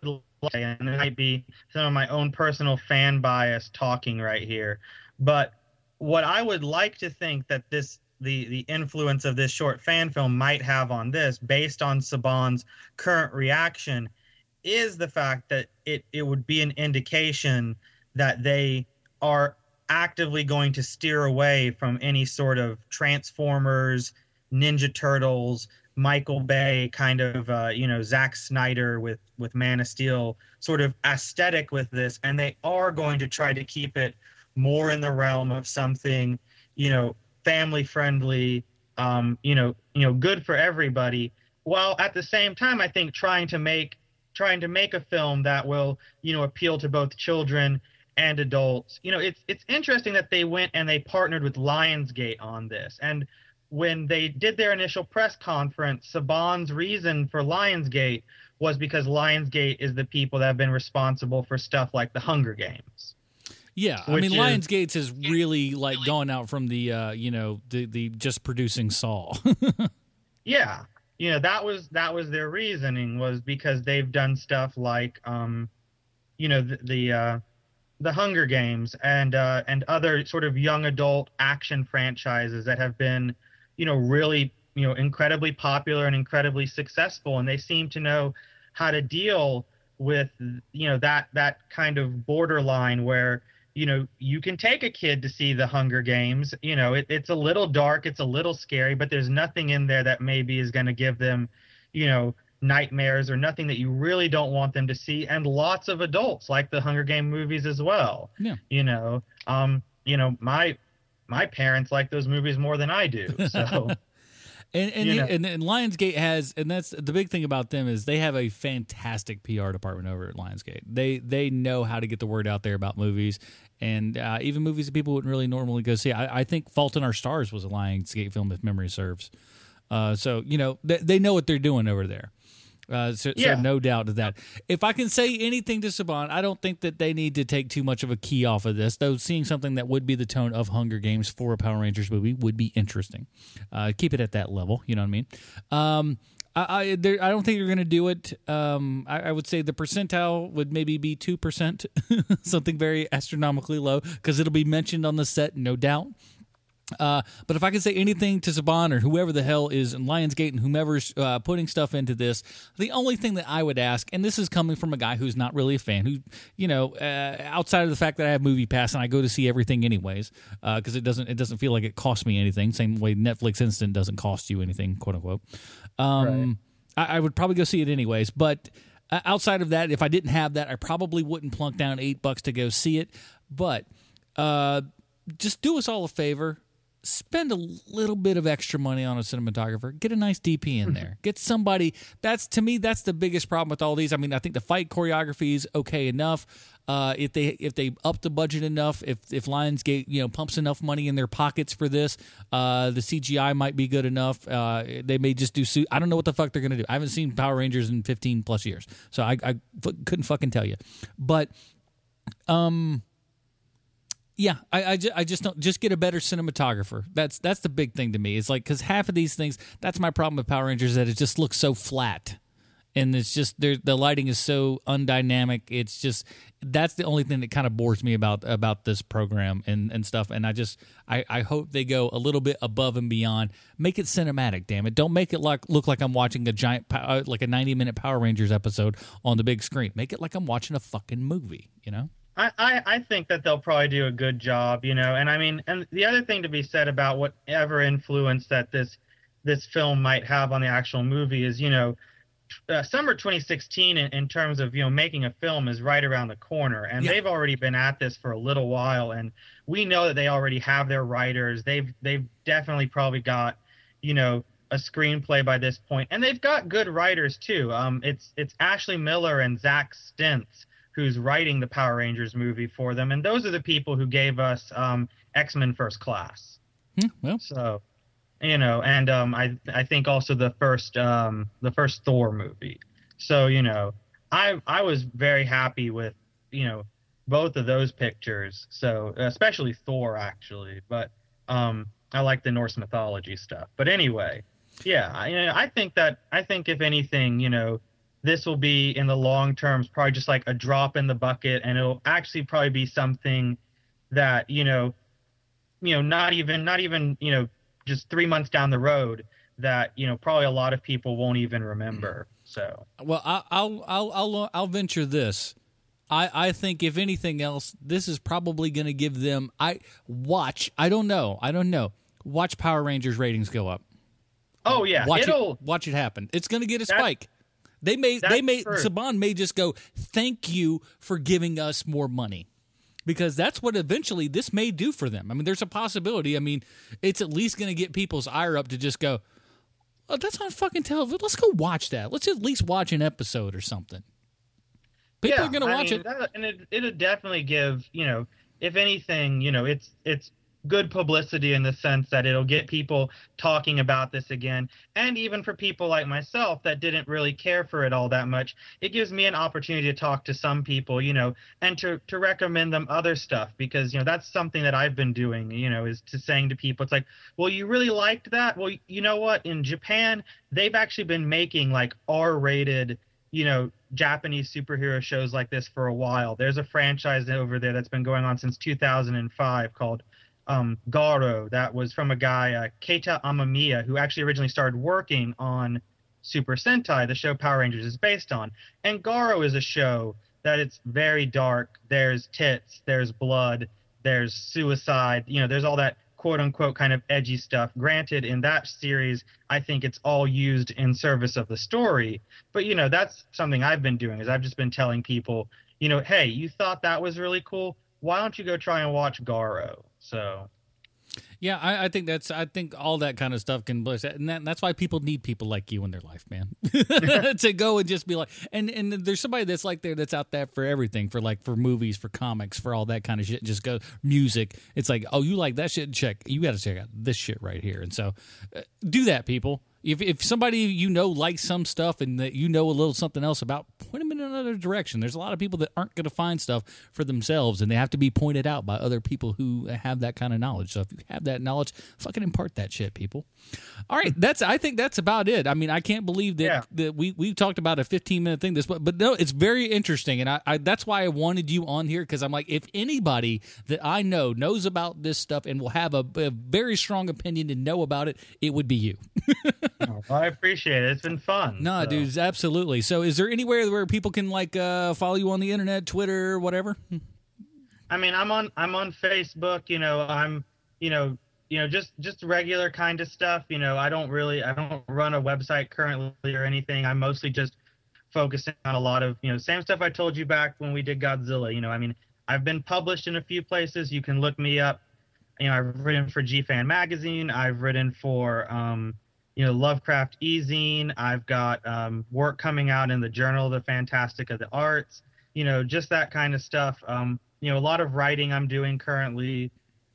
say, and it might be some of my own personal fan bias talking right here, but what I would like to think that this, the the influence of this short fan film might have on this, based on Saban's current reaction, is the fact that it it would be an indication that they are actively going to steer away from any sort of Transformers, Ninja Turtles, Michael Bay kind of uh, you know Zack Snyder with with Man of Steel sort of aesthetic with this, and they are going to try to keep it more in the realm of something you know family friendly, um, you know you know good for everybody, while at the same time I think trying to make trying to make a film that will you know appeal to both children and adults. You know, it's it's interesting that they went and they partnered with Lionsgate on this. And when they did their initial press conference, Saban's reason for Lionsgate was because Lionsgate is the people that have been responsible for stuff like the Hunger Games. Yeah i mean is- lionsgates is really like going out from the uh you know the the just producing saw *laughs* Yeah. You know, that was that was their reasoning was because they've done stuff like um you know the the uh the Hunger Games and uh and other sort of young adult action franchises that have been, you know, really, you know, incredibly popular and incredibly successful and they seem to know how to deal with you know that that kind of borderline where you know you can take a kid to see the hunger games you know it, it's a little dark it's a little scary but there's nothing in there that maybe is going to give them you know nightmares or nothing that you really don't want them to see and lots of adults like the hunger game movies as well Yeah. you know um you know my my parents like those movies more than i do so *laughs* And and, You know. and and Lionsgate has, and that's the big thing about them is they have a fantastic PR department over at Lionsgate. They they know how to get the word out there about movies, and uh, even movies that people wouldn't really normally go see. I, I think Fault in Our Stars was a Lionsgate film, if memory serves. Uh, so you know they, they know what they're doing over there. Uh, so, Yeah. so no doubt of that. If I can say anything to Saban, I don't think that they need to take too much of a key off of this. Though seeing something that would be the tone of Hunger Games for a Power Rangers movie would be interesting. Uh, keep it at that level. You know what I mean? Um, I I, there, I don't think you're going to do it. Um, I, I would say the percentile would maybe be two percent, *laughs* something very astronomically low, because it'll be mentioned on the set, no doubt. Uh, but if I could say anything to Saban or whoever the hell is in Lionsgate and whomever's uh, putting stuff into this, the only thing that I would ask, and this is coming from a guy who's not really a fan, who, you know, uh, outside of the fact that I have Movie Pass and I go to see everything anyways, because it doesn't it doesn't feel like it costs me anything. Same way Netflix Instant doesn't cost you anything, quote unquote. Um, I, I would probably go see it anyways, but outside of that, if I didn't have that, I probably wouldn't plunk down eight bucks to go see it. But uh, just do us all a favor spend a little bit of extra money on a cinematographer. Get a nice dp in there. Get somebody that's to me that's the biggest problem with all these. I mean i think the fight choreography is okay enough. Uh, if they if they up the budget enough if if lionsgate you know pumps enough money in their pockets for this uh, the cgi might be good enough. Uh, they may just do suit i don't know what the fuck they're gonna do. I haven't seen power rangers in 15 plus years. So i, I f- couldn't fucking tell you. But um yeah, I, I, just, I just don't just get a better cinematographer. That's that's the big thing to me. It's like because half of these things, that's my problem with Power Rangers that it just looks so flat, and it's just the lighting is so undynamic. It's just that's the only thing that kind of bores me about about this program and and stuff. And I just I, I hope they go a little bit above and beyond. Make it cinematic, damn it! Don't make it like look like I'm watching a giant uh, like a 90 minute Power Rangers episode on the big screen. Make it like I'm watching a fucking movie. You know. I, I, I think that they'll probably do a good job, you know. And I mean, and the other thing to be said about whatever influence that this this film might have on the actual movie is, you know, uh, summer 2016 in, in, terms of you know making a film is right around the corner, and yeah. they've already been at this for a little while, and we know that they already have their writers. They've they've definitely probably got, you know, a screenplay by this point, and they've got good writers too. Um, it's it's Ashley Miller and Zack Stentz who's writing the Power Rangers movie for them, and those are the people who gave us um, X Men First Class. Hmm, well, so you know, and um, I I think also the first um, the first Thor movie. So you know, I I was very happy with you know both of those pictures. So especially Thor actually, but um, I like the Norse mythology stuff. But anyway, yeah, I, I think that I think if anything, you know, this will be in the long term probably just like a drop in the bucket and it'll actually probably be something that you know you know not even not even you know just three months down the road that you know probably a lot of people won't even remember so well i'll i'll i'll, I'll venture this I, I think if anything else, this is probably going to give them. I watch. I don't know. I don't know. Watch Power Rangers ratings go up. Oh yeah, watch it'll it, watch it happen. It's going to get a spike. They may That's they may true. Saban may just go, "Thank you for giving us more money." Because that's what eventually this may do for them. I mean, there's a possibility. I mean, it's at least going to get people's ire up to just go, "Oh, that's on fucking television. Let's go watch that. Let's at least watch an episode or something." People yeah, are going to watch mean, it, that, and it it'll definitely give you know, if anything, you know, it's it's good publicity in the sense that it'll get people talking about this again. And even for people like myself that didn't really care for it all that much, it gives me an opportunity to talk to some people, you know, and to, to recommend them other stuff because, you know, that's something that I've been doing, you know, is to saying to people, it's like, well, you really liked that? Well, you know what? In Japan, they've actually been making like R rated you know Japanese superhero shows like this for a while. There's a franchise over there that's been going on since 2005 called um, Garo that was from a guy, uh, Keita Amemiya, who actually originally started working on Super Sentai, the show Power Rangers is based on. And Garo is a show that it's very dark. There's tits, there's blood, there's suicide. You know, there's all that quote unquote kind of edgy stuff. Granted, in that series, I think it's all used in service of the story. But you know, that's something I've been doing is I've just been telling people, you know, hey, you thought that was really cool? Why don't you go try and watch Garo? So yeah, I, I, think that's I think all that kind of stuff can bless and that, that's why people need people like you in their life, man, *laughs* to go and just be like, and and there's somebody that's like there that's out there for everything, for like for movies, for comics, for all that kind of shit. Just go music. It's like, oh, you like that shit? Check. You got to check out this shit right here. And so, uh, do that, people if if somebody you know likes some stuff and that you know a little something else about, point them in another direction. There's a lot of people that aren't going to find stuff for themselves, and they have to be pointed out by other people who have that kind of knowledge. So if you have that knowledge, fucking impart that shit, people. All right, *laughs* that's I think that's about it. I mean, I can't believe that yeah. that we we talked about a 15 minute thing. This, but but no, it's very interesting, and I, I that's why I wanted you on here because I'm like, if anybody that I know knows about this stuff and will have a, a very strong opinion and know about it, it would be you. *laughs* oh, I appreciate it. It's been fun. No, so. dudes, absolutely. So, is there anywhere where people can like uh, follow you on the internet, Twitter, whatever? I mean, I'm on I'm on Facebook. You know, I'm you know you know just just regular kind of stuff. You know, I don't really I don't run a website currently or anything. I'm mostly just focusing on a lot of you know same stuff I told you back when we did Godzilla. You know, I mean, I've been published in a few places. You can look me up. You know, I've written for G Fan magazine. I've written for um, you know Lovecraft Ezine. I've got um, work coming out in the Journal of the Fantastic of the Arts. You know, just that kind of stuff. Um, you know, a lot of writing I'm doing currently.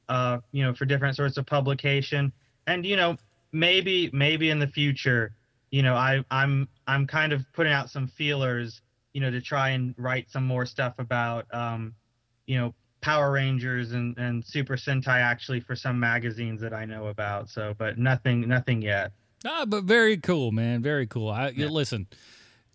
Uh, you know, for different sorts of publication, and you know, maybe maybe in the future, you know, I I'm I'm kind of putting out some feelers, you know, to try and write some more stuff about, um, you know, Power Rangers and, and Super Sentai actually for some magazines that I know about. So, but nothing, nothing yet. Ah, but very cool, man. Very cool. I yeah. listen.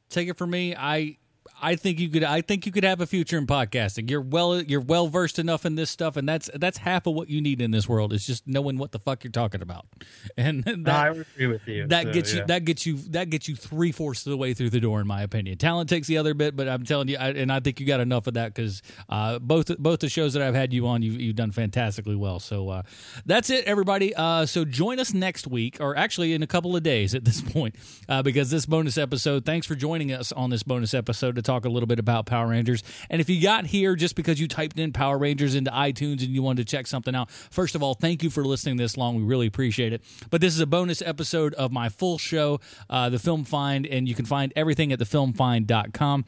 Take it from me. I I think you could. I think you could have a future in podcasting. You're well. You're well versed enough in this stuff, and that's that's half of what you need in this world is just knowing what the fuck you're talking about. *laughs* And that, no, I agree with you. That so, gets yeah. you. That gets you. That gets you three fourths of the way through the door, in my opinion. Talent takes the other bit, but I'm telling you, I, and I think you got enough of that because uh, both both the shows that I've had you on, you've, you've done fantastically well. So uh, that's it, everybody. Uh, so join us next week, or actually in a couple of days at this *laughs* point, uh, because this bonus episode. Thanks for joining us on this bonus episode to talk a little bit about Power Rangers. And if you got here just because you typed in Power Rangers into iTunes and you wanted to check something out, first of all, thank you for listening this long. We really appreciate it. But this is a bonus episode of my full show, uh, The Film Find, and you can find everything at thefilmfind.com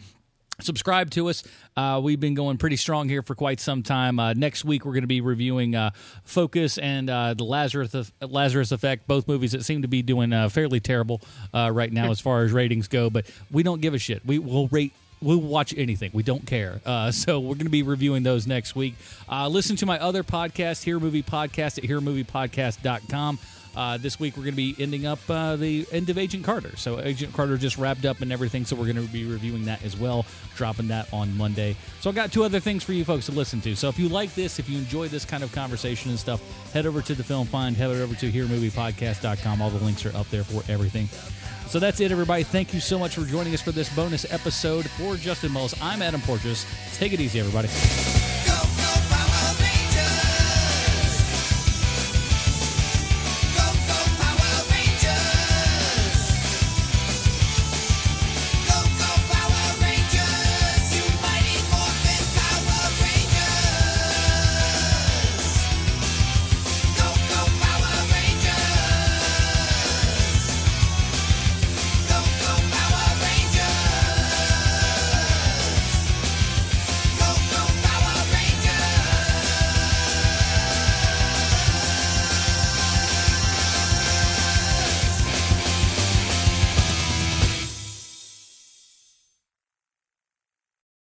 subscribe to us. Uh, we've been going pretty strong here for quite some time. Uh, next week, we're going to be reviewing uh, Focus and uh, the Lazarus Lazarus Effect, both movies that seem to be doing uh, fairly terrible uh, right now as far as ratings go. But we don't give a shit. We will rate we'll watch anything. We don't care. Uh, *laughs* so we're going to be reviewing those next week. Uh, listen to my other podcast, Hear Movie Podcast at HearMoviePodcast.com. Uh, this week we're going to be ending up uh, the end of Agent Carter. So Agent Carter just wrapped up and everything, so we're going to be reviewing that as well, dropping that on Monday. So I got two other things for you folks to listen to. So if you like this, if you enjoy this kind of conversation and stuff, head over to the Film Find, head over to HearMoviePodcast.com. All the links are up there for everything. So that's it, everybody. Thank you so much for joining us for this bonus episode. For Justin Mullis, I'm Adam Porteous. Take it easy, everybody.